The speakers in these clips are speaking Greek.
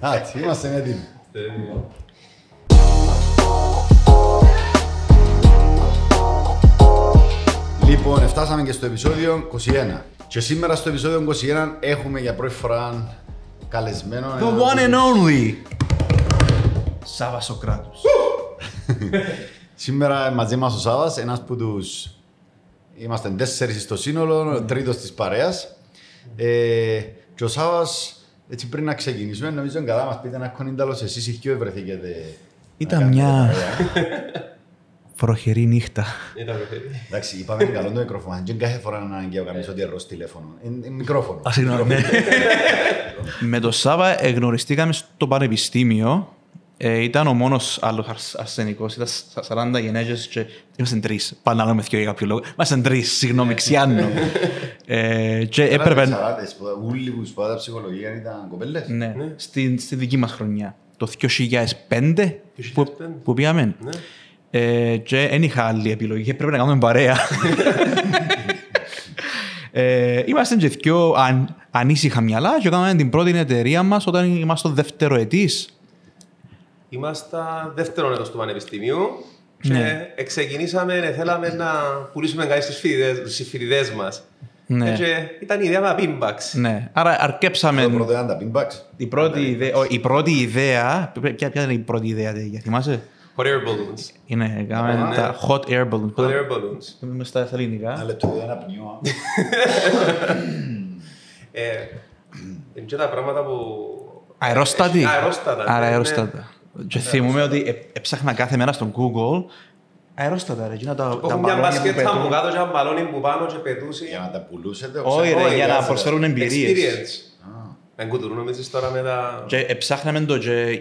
Εντάξει, είμαστε έτοιμοι. Λοιπόν, φτάσαμε και στο επεισόδιο 21. Και σήμερα στο επεισόδιο 21 έχουμε για πρώτη φορά καλεσμένο. The one and only. Σάβα Σοκράτους. Σήμερα μαζί μας ο Σάβας, ένας που τους... Είμαστε τέσσερις στο σύνολο, ο τρίτος της παρέας. Ε, και ο Σάβας, έτσι πριν να ξεκινήσουμε, νομίζω καλά μας πείτε ένα κονίνταλος, εσείς οι δυο βρεθήκετε. Ήταν να κάνετε μια- παρέα. Βροχερή νύχτα. Ήταν προφέρει. Εντάξει, είπαμε καλό το μικρόφωνο. Δεν κάθε φορά να αναγκαίο κανείς ότι ερώ τηλέφωνο. Είναι είναι μικρόφωνο. Α, συγγνώμη. ναι. Με τον Σάβα εγνωριστήκαμε στο πανεπιστήμιο. Ε, ήταν ο μόνος άλλος αρσενικός. Ήταν στα 40 γενέγε και ήμασταν τρεις. Πάντα λέμε δύο για κάποιο λόγο. Ήμασταν τρεις, συγγνώμη, ξιάνω. ε, και έπρεπε. Σαράντες, που- Ούλοι που σπουδάζαν ψυχολογία ήταν κοπέλες. Ναι, στη, στη δική μας χρονιά. Το 2005 που, 2005. που πήγαμε. Ναι. Ε, και δεν είχα άλλη επιλογή. Πρέπει να κάνουμε παρέα. ε, είμαστε και δυο αν, ανήσυχα μυαλά και κάναμε την πρώτη εταιρεία μας όταν είμαστε στο δεύτερο ετής. Είμαστε δεύτερο έτος του Πανεπιστημίου και Ναι. ξεκινήσαμε, θέλαμε να πουλήσουμε κάτι στις φοιτητές, στις φοιτητές μας. Ναι. Ε, Και ήταν η ιδέα με πίμπαξ. Ναι. Άρα αρκέψαμε. Το πρώτο ήταν τα pinbacks. Η πρώτη, ιδέα, ο, η πρώτη ιδέα. Ποια, ποια είναι η πρώτη ιδέα, για θυμάσαι; Hot air balloons. Είναι, κάναμε ναι. τα hot air balloons. Hot air balloons. Είμαι στα στα ελληνικά. Ένα λεπτό, δεν αναπνιώ. Ε, Είναι και τα πράγματα που... Αερόστατη. Αερόστατα. Άρα ναι, αερόστατα. Και θυμούμαι ότι ε- έψαχνα κάθε μέρα στο Google αερόστατα ρε. εκείνα τα, ναι. τα Έχω μια μπαλόνια που μπασκέτα πετούν. μου κάτω και ένα μπαλόνι που πάνω και πετούσε. Για να τα πουλούσετε. Όχι ξέρω, ρε, για να χρειάζεται. προσφέρουν εμπειρίες. Experience. Δεν κουτουρού νομίζεις τώρα με τα... Και ψάχναμε το και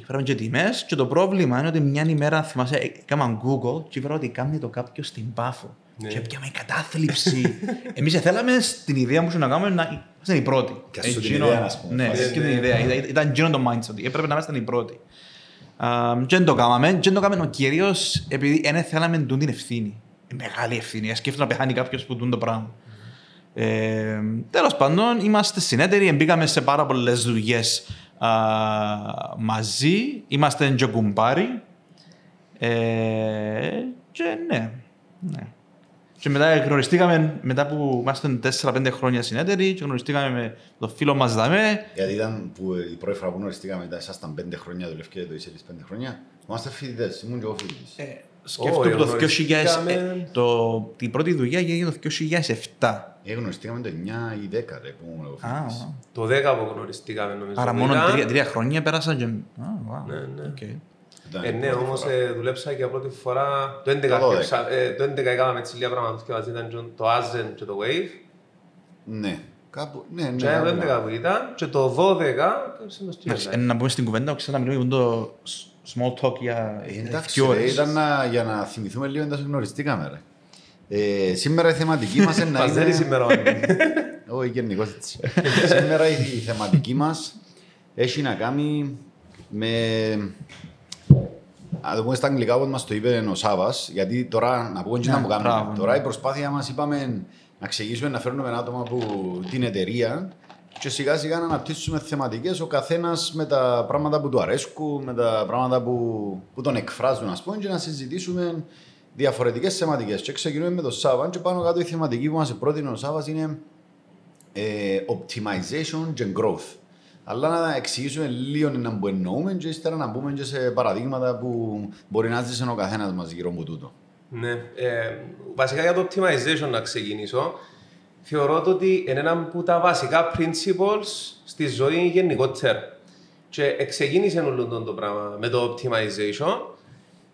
ήφεραμε και τιμές και το πρόβλημα είναι ότι μια ημέρα θυμάσαι έκαναν Google και ήφερα ότι κάνει το κάποιο στην Πάφο. Ναι. Και πιάμε κατάθλιψη. Εμείς θέλαμε στην ιδέα μου να κάνουμε να είμαστε οι πρώτοι. Και σου την Εκείνο- ιδέα, ας πούμε, Ναι, φάση. και την ιδέα. Ήταν- Ήταν εκείνο το mindset ότι έπρεπε να είμαστε οι πρώτοι. Α, Και δεν το κάναμε. Και δεν το κάναμε κυρίως επειδή δεν θέλαμε τούν την ευθύνη. Μεγάλη ευθύνη. Σκέφτομαι να πεθάνει κάποιος που τούν το πράγμα. Ε, τέλος πάντων, είμαστε συνέτεροι, μπήκαμε σε πάρα πολλές δουλειές α, μαζί, είμαστε και κουμπάρι. Ε, και ναι, ναι. Και μετά γνωριστήκαμε, μετά που είμαστε 4-5 χρόνια συνέτεροι, και γνωριστήκαμε με τον φίλο μας Δαμέ. Γιατί ήταν που η πρώτη φορά που γνωριστήκαμε, ήταν ήσασταν πέντε χρόνια, δουλευκέ το είσαι πέντε χρόνια. Είμαστε φοιτητές, ήμουν και εγώ φοιτητής. Ε, σκέφτομαι Ω, το 2000, γνωριστήκαμε- ε, το, την πρώτη δουλειά έγινε το 2007. Ε, γνωριστήκαμε το 9 ή 10 ρε, που ήμουν εγώ Α, φοιτητής. Το 10 που γνωριστήκαμε νομίζω. άρα που μόνο ήταν. τρία, τρία χρόνια πέρασαν και... Α, wow, Ναι, ναι. οκ. Ήταν Ε, η ναι, πρώτη όμως φορά. ε, δουλέψα για πρώτη φορά το 11. Το 12. σκέψα- ε, Το 11 έκαναμε έτσι λίγα πράγματα και μαζί ήταν το Azen και το Wave. Ναι, κάπου, ναι, ναι. Και το 11 που ήταν και το 12 κάμψε το Εντάξει, στυλ. ε, να πούμε στην κουβέντα, ξέρω να μιλούμε για το s- small talk για Ε, ε, Εντάξει, δύο ρε, ώρες. ήταν να, για να θυμηθούμε λίγο εντός γνωριστήκαμε. Ρε. Ε, σήμερα η θεματική μας είναι να Μας δεν είναι... σήμερα όλοι. Όχι, γενικώς έτσι. Σήμερα η, η θεματική μας έχει να κάνει με... Να το πούμε στα αγγλικά όπως μας το είπε ο Σάβας, γιατί τώρα να πούμε και να Ναι, μου κάνουμε. μπράβο, Τώρα ναι. η προσπάθεια μας είπαμε να ξεκινήσουμε να φέρνουμε άτομα από την εταιρεία και σιγά σιγά να αναπτύσσουμε θεματικές ο καθένας με τα πράγματα που του αρέσκουν, με τα πράγματα που, που τον εκφράζουν ας πούμε και να συζητήσουμε διαφορετικές θεματικές. Και ξεκινούμε με τον Σάβα και πάνω κάτω η θεματική που μας πρότεινε ο Σάβας είναι ε, optimization και growth. Αλλά να εξηγήσουμε λίγο να που εννοούμε και ύστερα να μπούμε και σε παραδείγματα που μπορεί να ζήσει ο καθένας μας γύρω από τούτο. Ναι. Ε, βασικά για το optimization να ξεκινήσω. Θεωρώ το ότι είναι ένα από τα βασικά principles στη ζωή γενικότερα. Και ξεκίνησε όλο το πράγμα με το optimization.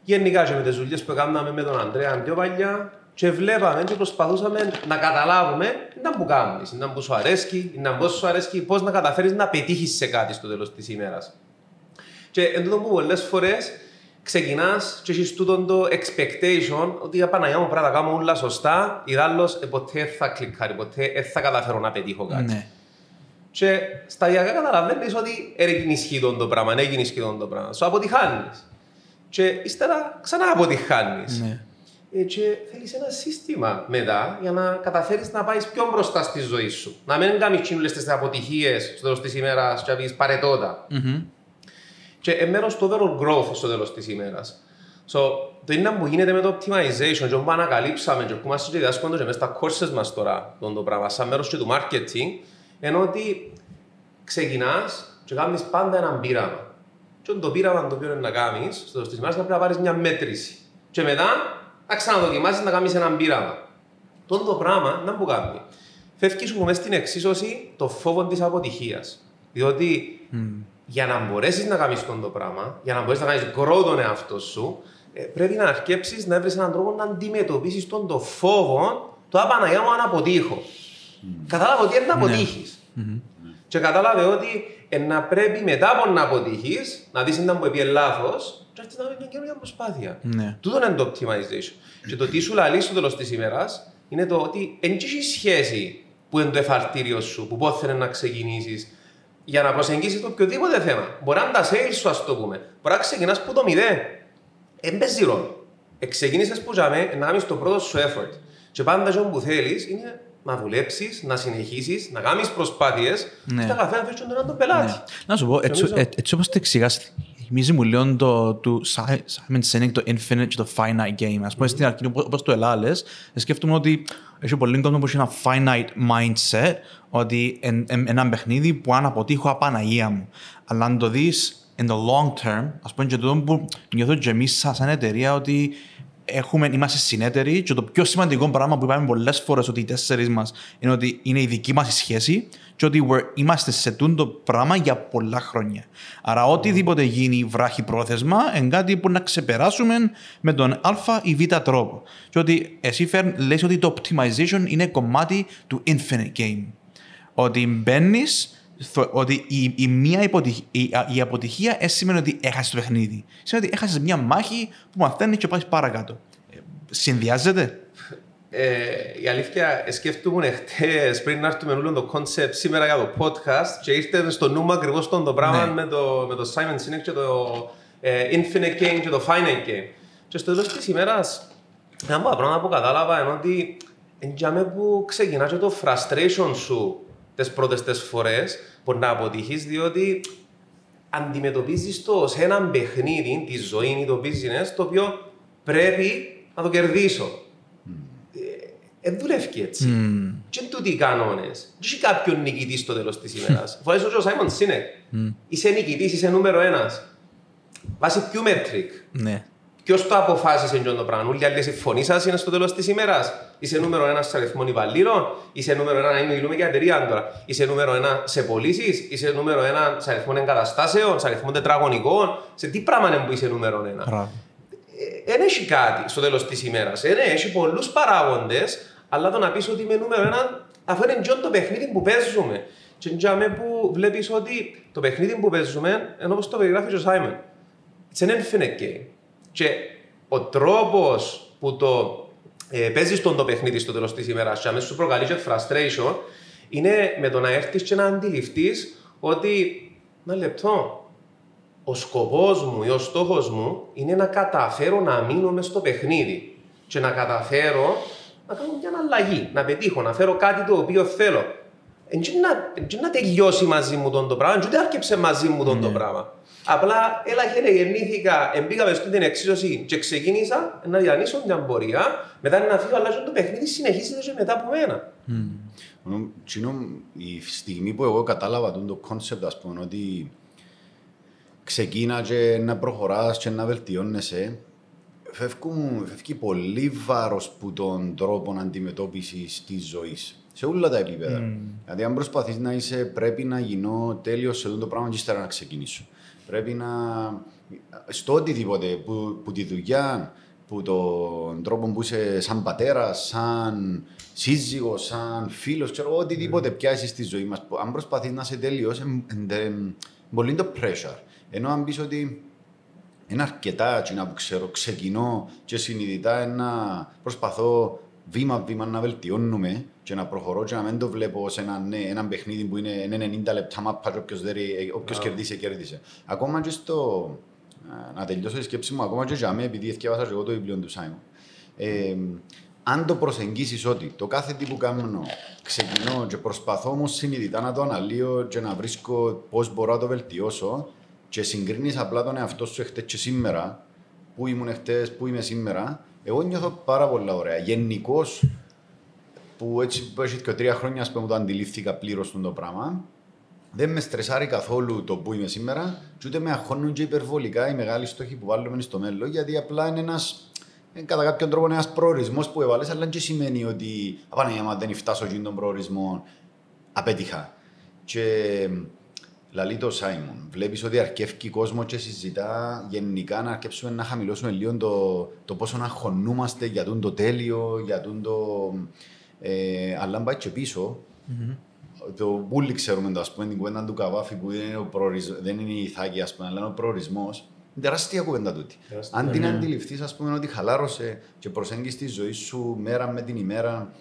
Γενικά και με τις δουλειές που έκαναμε με τον Ανδρέα πιο παλιά και βλέπαμε και προσπαθούσαμε να καταλάβουμε να που κάνεις, να που σου αρέσκει, να πώς σου αρέσκει, πώς να καταφέρεις να πετύχεις σε κάτι στο τέλος της ημέρας. Και εν τούτο που πολλές φορές ξεκινάς και έχεις τούτο το expectation ότι για Παναγιά μου πρέπει να τα κάνω όλα σωστά, ιδάλλως ε, ποτέ δεν θα κλικάρει, ποτέ δεν θα καταφέρω να πετύχω κάτι. Ναι. Και σταδιακά καταλαβαίνεις ότι έγινε ισχύει το πράγμα, έγινε ισχύει το πράγμα. Σου αποτυχάνεις. Και ύστερα ξανά αποτυχάνεις. Ναι. Ε, και θέλεις ένα σύστημα μετά για να καταφέρεις να πάεις πιο μπροστά στη ζωή σου. Να μην κάνεις τσίνουλε τι αποτυχίες στο τέλος της ημέρας και να πει παρετώτα. Και είναι μέρος του overall growth στο τέλος της ημέρας. So, το είναι που γίνεται με το optimization, και όπου ανακαλύψαμε και που είμαστε και διδάσκονται και μέσα στα courses μας τώρα, τον το πράγμα, σαν μέρος και του marketing, είναι ότι ξεκινάς και κάνεις πάντα έναν πείραμα. Και το πείραμα το οποίο είναι να κάνεις, στο τέλος της ημέρας, να πρέπει να πάρεις μια μέτρηση. Και μετά να ξαναδοκιμάσεις να κάνεις έναν πείραμα. Τον το πράγμα, να που κάνεις. Φεύγει σου μέσα στην εξίσωση το φόβο της αποτυχίας. Διότι για να μπορέσεις να κάνεις τον το πράγμα, για να μπορέσεις να κάνεις grow τον εαυτό σου, ε, πρέπει να αρκέψεις να βρεις έναν τρόπο να αντιμετωπίσεις τον το φόβο το απαναγιά μου αν αποτύχω. Κατάλαβε ότι είναι να αποτύχεις. Και κατάλαβε ότι ε, να πρέπει μετά από να αποτύχεις, να δεις αν που πήγε λάθος, και έρθει να βρει μια καινούργια προσπάθεια. Ναι. Τούτο είναι το optimization. και το τι σου λαλεί στο τέλος της ημέρας είναι το ότι δεν έχει σχέση που είναι το εφαρτήριο σου, που πότε θέλεις να ξεκινήσεις για να προσεγγίσεις το οποιοδήποτε θέμα. Μπορεί να είναι τα sales σου, ας το πούμε. Μπορεί να ξεκινάς που το μηδέν. Δεν παίζει ρόλο. Ξεκίνησε που ζαμε να κάνεις το πρώτο σου effort. Και πάντα αυτό που θέλεις είναι να δουλέψεις, να συνεχίσεις, να κάνεις προσπάθειες Ναι. και τα καθένα να φέρει τον έναν τον πελάτη. Ναι. Να σου πω, έτσι, Νομίζω- ε, έτσι όπως το εξηγάς, θυμίζει μου λίγο το του Si- Simon Sinek, το Infinite και το Finite Game. Ας πούμε, στην αρχή, όπως- όπως το ελάλες, σκέφτομαι ότι έχει πολύ κόσμο που έχει ένα finite mindset, ότι εν, εν, ένα παιχνίδι που αν αποτύχω απαναγία μου. Αλλά αν το δεις in the long term, ας πούμε και το που νιώθω και εμείς σαν σαν εταιρεία ότι έχουμε, είμαστε συνέτεροι και το πιο σημαντικό πράγμα που είπαμε πολλές φορές ότι οι τέσσερις μας είναι ότι είναι η δική μας σχέση και ότι we're- είμαστε σε τούτο πράγμα για πολλά χρόνια. Άρα, οτιδήποτε γίνει βράχει πρόθεσμα είναι κάτι που να ξεπεράσουμε με τον Α ή Β τρόπο. Και ότι εσύ φέρν, λες ότι το optimization είναι κομμάτι του infinite game. Ότι μπαίνεις, ότι η, η, μία υποτυχ- η, η αποτυχία δεν σημαίνει ότι έχασες το παιχνίδι. Σημαίνει ότι έχασες μια μάχη που μαθαίνεις και πάει παρακάτω. Ε, συνδυάζεται; Ε, η αλήθεια, σκέφτομαι χτε πριν να έρθουμε όλο το concept σήμερα για το podcast και ήρθε στο νου μου ακριβώς το πράγμα Ναι. με, το, με το Simon Sinek και το ε, Infinite Game και το Finite Game. Και στο τέλος της ημέρας, ένα από τα πράγματα που κατάλαβα είναι ότι εντιαμε που ξεκινά και το frustration σου τις πρώτες τι φορές μπορεί να αποτύχεις, διότι αντιμετωπίζεις το σε έναν παιχνίδι, τη ζωή ή το business, το οποίο πρέπει να το κερδίσω. Δεν δουλεύει έτσι. Mm. Και είναι τούτοι οι κανόνες. Δεν έχει κάποιον νικητής στο τέλος της ημέρας. Φοβάσαι ότι ο Σάιμονς Σίνεκ. Είσαι νικητής, είσαι νούμερο ένας. Βάσει ποιου μέτρικ. Ναι. Ποιος το αποφάσισε αυτό το πράγμα; Όλοι οι άλλοι συμφωνεί σας είναι στο τέλος της ημέρας; Είσαι νούμερο ένα σε αριθμό υπαλλήλων; Είσαι νούμερο ένα, να μιλούμε για εταιρεία τώρα. Είσαι νούμερο ένα σε πωλήσεις; Είσαι νούμερο ένα σε αριθμό εγκαταστάσεων, σε αριθμό τετραγωνικών; Σε τι πράγμα είναι που είσαι νούμερο ένα; Μπράβο. Δεν έχει κάτι στο τέλος της ημέρας. Έχει πολλούς παράγοντες, αλλά το να πεις ότι είμαι νούμερο ένα, αφού είναι τζον το παιχνίδι που παίζουμε. Και τζάμε που βλέπεις ότι το παιχνίδι που παίζουμε, ενώ όπως το περιγράφει και ο Σάιμον, it's an infinite game. Και ο τρόπος που το ε, παίζεις τον το παιχνίδι στο τέλος της ημέρας, και αμέσως σου προκαλεί και frustration, είναι με το να έρθεις και να αντιληφθείς ότι. Ένα λεπτό, ο σκοπός μου ή ο στόχος μου είναι να καταφέρω να μείνω μες στο παιχνίδι και να καταφέρω να κάνω μια αλλαγή, να πετύχω, να φέρω κάτι το οποίο θέλω. Εν τζι να, εν τζι να τελειώσει μαζί μου τον το πράγμα, και ούτε άρκεψε μαζί μου τον το πράγμα. Απλά έλαχε τζαι γεννήθηκα, εμπήκα μες στην εξίσωση και ξεκίνησα να διανύσω μια πορεία, μετά να φύγω, αλλά το παιχνίδι συνεχίζεται και μετά από μένα. Μόνο, τζείνο, η στιγμή που εγώ κατάλαβα τον το concept, ας πούμε, ότι ξεκίνα και να προχωράς και να βελτιώνεσαι, φεύγουν, φεύγει πολύ βάρος που τον τρόπο αντιμετώπισης της ζωής. Σε όλα τα επίπεδα. Δηλαδή, αν προσπαθείς να είσαι, πρέπει να γίνω τέλειος σε αυτό το πράγμα και ύστερα να ξεκινήσω. Πρέπει να. στο οτιδήποτε, που, που τη δουλειά, που τον τρόπο που είσαι σαν πατέρας, σαν σύζυγος, σαν φίλος, ξέρω εγώ, οτιδήποτε πιάσεις στη ζωή μας. Αν προσπαθείς να είσαι τέλειος, είναι πολύ το pressure. Ενώ αν πεις ότι είναι αρκετά εκείνα που ξέρω, ξεκινώ και συνειδητά να προσπαθώ βήμα-βήμα να βελτιώνουμε και να προχωρώ και να μην το βλέπω σε ένα, ναι, ένα παιχνίδι που είναι είναι 90 λεπτά μάπα και όποιος, δεν- ε, όποιος κερδίσει, κέρδισε. Ακόμα και στο... ε, Να τελειώσω τη σκέψη μου, ακόμα και για μένα, επειδή έφτιαξα και εγώ το βιβλίο του Σάιμον. Ε, αν το προσεγγίσεις ότι το κάθε τι που κάνω ξεκινώ και προσπαθώ όμως συνειδητά να το αναλύω και να βρίσκω πώς μπορώ να το βελτιώσω και συγκρίνεις απλά τον εαυτό σου εχθές και σήμερα, πού ήμουν εχθές, πού είμαι σήμερα, εγώ νιώθω πάρα πολύ ωραία. Γενικώς, που έτσι που έχει και τρία χρόνια που το αντιλήφθηκα πλήρως το πράγμα, δεν με στρεσάρει καθόλου το που είμαι σήμερα, και ούτε με αγχώνουν και υπερβολικά οι μεγάλοι στόχοι που βάλουμε στο μέλλον, γιατί απλά είναι ένας κατά κάποιον τρόπο ένας προορισμός που έβαλες, αλλά δεν σημαίνει ότι απαναγία, δεν φτάσω εκεί τον προορισμό, απέτυχα. Και Λαλεί το Σάιμον. Βλέπεις ότι αρκεύει κόσμο και συζητά γενικά να αρκέψουμε να χαμηλώσουμε λίγο το, το πόσο να χωνούμαστε για το τέλειο, για το. Ε, αλλά πάει και πίσω. Mm-hmm. Το μπουλί ξέρουμε το, ας πούμε, την κουβέντα του Καβάφη που είναι ο προορισ... δεν είναι η Ιθάκη, ας πούμε, αλλά είναι ο προορισμός. Είναι τεράστια κουβέντα τούτη. Αν την ναι. αντιληφθείς, ας πούμε, ότι χαλάρωσε και προσέγγισε τη ζωή σου μέρα με την ημέρα,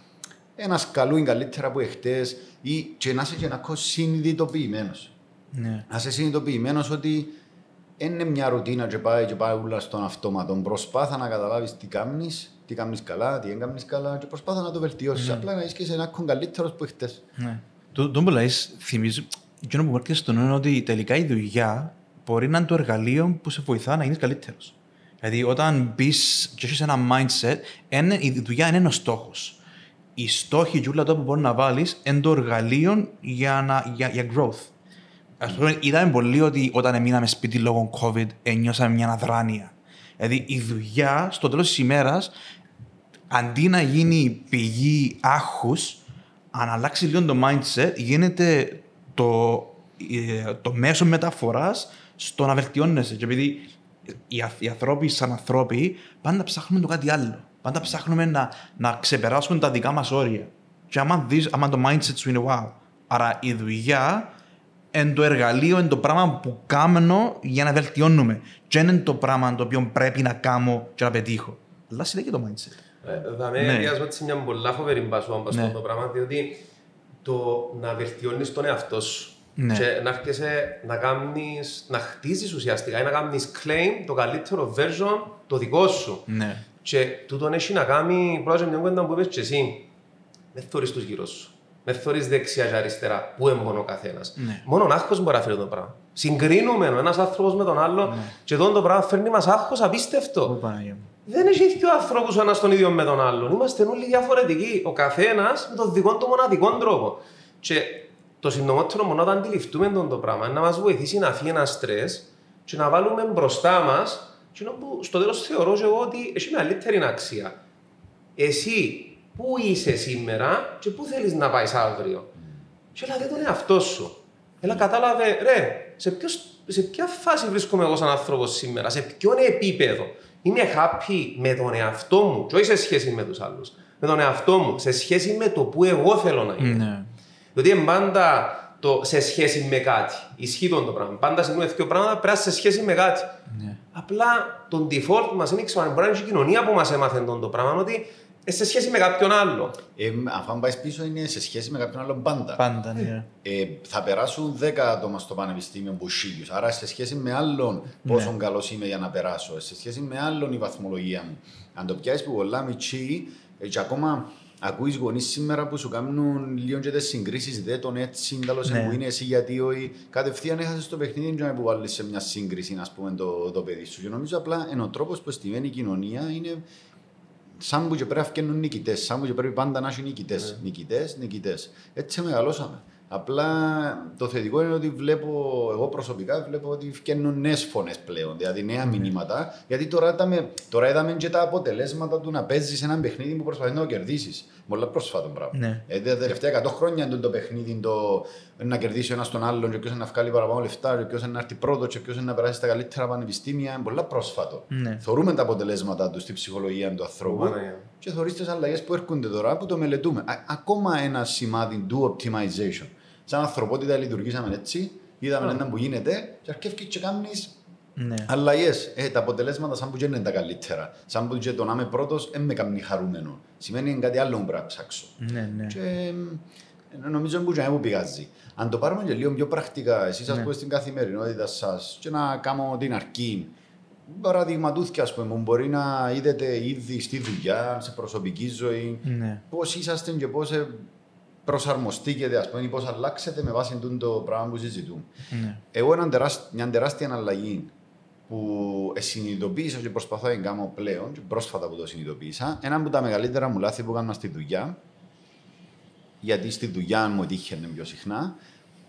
ένας καλού καλύτερα από εχθές ή και να είσαι και να συνειδητοποιημένος. Ναι. Να είσαι συνειδητοποιημένος ότι είναι μια ρουτίνα και πάει και πάει όλα στον αυτόματο. Προσπάθα να καταλάβεις τι κάνεις, τι κάνεις καλά, τι δεν κάνεις καλά και προσπάθα να το βελτιώσεις. Ναι. Απλά να είσαι σε ένα καλύτερος που χτε. Ναι. Το, το που λέει, θυμίζω, εκείνο που μου έρχεται στον είναι ότι τελικά η δουλειά μπορεί να είναι το εργαλείο που σε βοηθά να γίνεις καλύτερος. Δηλαδή, όταν μπεις και έχεις ένα mindset, είναι, η δουλειά είναι ένας στόχος. Οι στόχοι και όλα που μπορεί να βάλεις είναι το εργαλείο για, για, για growth. Ας πούμε, είδαμε πολύ ότι όταν μείναμε σπίτι λόγω COVID, ένιωσαμε μια αδράνεια. Δηλαδή η δουλειά στο τέλος της ημέρας, αντί να γίνει πηγή άγχους, αν αλλάξει λίγο το mindset, γίνεται το, ε, το μέσο μεταφοράς στο να βελτιώνεσαι. Και επειδή οι, οι άνθρωποι, σαν ανθρώποι, πάντα ψάχνουμε το κάτι άλλο. Πάντα ψάχνουμε να, να ξεπεράσουμε τα δικά μας όρια. Και άμα, δεις, άμα το mindset σου είναι wow. Άρα η δουλειά είναι το εργαλείο, είναι το πράγμα που κάνω για να βελτιώνουμε. Και είναι το πράγμα το οποίο πρέπει να κάνω και να πετύχω. Αλλά και το mindset. Ε, θα με ναι. σε μια πολλά φοβερή μπασού ναι. το πράγμα, διότι το να βελτιώνεις τον εαυτό σου ναι. και να έρχεσαι να, κάνεις, να χτίζεις ουσιαστικά ή να κάνεις claim το καλύτερο version το δικό σου. Ναι. Και τούτο έχει να κάνει, πρώτα μια κουβέντα που είπες και εσύ, δεν θωρείς τους γύρω σου με θεωρεί δεξιά και αριστερά, που είναι μόνο ο καθένας. Ναι. Μόνο άγχος μπορεί να φέρει το πράγμα. Συγκρίνουμε ένας άνθρωπος με τον άλλο ναι. και εδώ το πράγμα φέρνει μας άγχος απίστευτο. Δεν έχει δύο ανθρώπου ένας τον ίδιο με τον άλλον. Είμαστε όλοι διαφορετικοί. Ο καθένας με τον δικό του μοναδικό τρόπο. Και το συντομότερο μόνο να αντιληφθούμε τον το πράγμα να μας βοηθήσει να φύγει ένα στρες και να βάλουμε μπροστά μας που στο τέλος θεωρώ εγώ ότι έχει μεγαλύτερη αξία. Εσύ πού είσαι σήμερα και πού θέλεις να πάεις αύριο. Και έλα, τον εαυτό σου. Έλα, κατάλαβε, ρε, σε, ποιος, σε ποια φάση βρίσκομαι εγώ σαν άνθρωπος σήμερα, σε ποιον επίπεδο. Είμαι happy με τον εαυτό μου, και όχι σε σχέση με τους άλλους. Με τον εαυτό μου, σε σχέση με το που εγώ θέλω να είμαι. Ναι. Διότι είναι πάντα το σε σχέση με κάτι. Ισχύει το πράγμα. Πάντα σε δύο πράγματα πρέπει σε σχέση με κάτι. Ναι. Απλά το default μας είναι η μπορεί να είναι η κοινωνία που μας έμαθε το πράγμα. Ότι ε, σε σχέση με κάποιον άλλο. Ε, αφού πάεις πίσω, είναι σε σχέση με κάποιον άλλο πάντα. Πάντα, ναι. Ε, θα περάσουν 10 άτομα στο πανεπιστήμιο που χίλιους. Άρα, σε σχέση με άλλον ναι. πόσο καλός είμαι για να περάσω, σε σχέση με άλλον η βαθμολογία μου. Αν το πιάσεις που πολλά μητσί, ε, και ακόμα ακούεις γονείς σήμερα που σου κάνουν λίγο και τις συγκρίσεις. Δε τον έτσι, καλό ναι. που είναι εσύ, γιατί όχι. Κατευθείαν έχασες το παιχνίδι και να βάλεις σε μια σύγκριση, α πούμε, το, το παιδί σου. Και νομίζω απλά ο τρόπος που στημένη η κοινωνία είναι σαν που και πρέπει να φτιάχνουν νικητές, σαν που και πρέπει πάντα να έχει νικητές. Yeah. Νικητές, νικητές. Έτσι μεγαλώσαμε. Απλά το θετικό είναι ότι βλέπω, εγώ προσωπικά βλέπω ότι φτιάχνουν νέες φωνές πλέον, δηλαδή νέα ναι. μηνύματα. Γιατί τώρα είδαμε, τώρα είδαμε και τα αποτελέσματα του να παίζεις ένα παιχνίδι που προσπαθεί να το κερδίσεις. Πολλά πρόσφατο πράγμα. Ναι. Ε, τα τελευταία 100 χρόνια είναι το παιχνίδι το να κερδίσει ένας τον άλλον, και ποιος να βγάλει παραπάνω λεφτά, και ποιος να έρθει πρώτος, και ποιος να περάσει στα καλύτερα πανεπιστήμια. Είναι πολλά πρόσφατο. Ναι. Θεωρούμε τα αποτελέσματα του στη ψυχολογία του ανθρώπου. Ναι. Και θεωρεί τις αλλαγές που έρχονται τώρα που το μελετούμε. Α, ακόμα ένα σημάδι του optimization σαν ανθρωπότητα λειτουργήσαμε έτσι, είδαμε ένα που γίνεται και αρκεύει και κάνεις ναι. αλλαγέ. Ε, τα αποτελέσματα σαν που δεν είναι τα καλύτερα. Σαν που το να είμαι πρώτος, δεν με κάνει χαρούμενο. Σημαίνει κάτι άλλο που πρέπει να ψάξω. Ναι, ναι. Και, ε, νομίζω που δεν πηγάζει. Αν το πάρουμε και λίγο πιο πρακτικά, εσείς ναι. α πούμε στην καθημερινότητα σας, και να κάνω την αρκή, παραδειγματούθηκες, ας πούμε, που μπορεί να είδετε ήδη στη δουλειά, σε προσωπική ζωή, Ναι. πώς είσαστε και πώς προσαρμοστήκετε, ας πούμε, ή πώς αλλάξετε με βάση τούτο το πράγμα που συζητούμε. Ναι. Εγώ ένα τεράσ- μια τεράστια αλλαγή που συνειδητοποίησα και προσπαθώ να κάνω πλέον, και πρόσφατα που το συνειδητοποίησα, ένα από τα μεγαλύτερα μου λάθη που έκανα στη δουλειά, γιατί στη δουλειά μου τύχαινε πιο συχνά,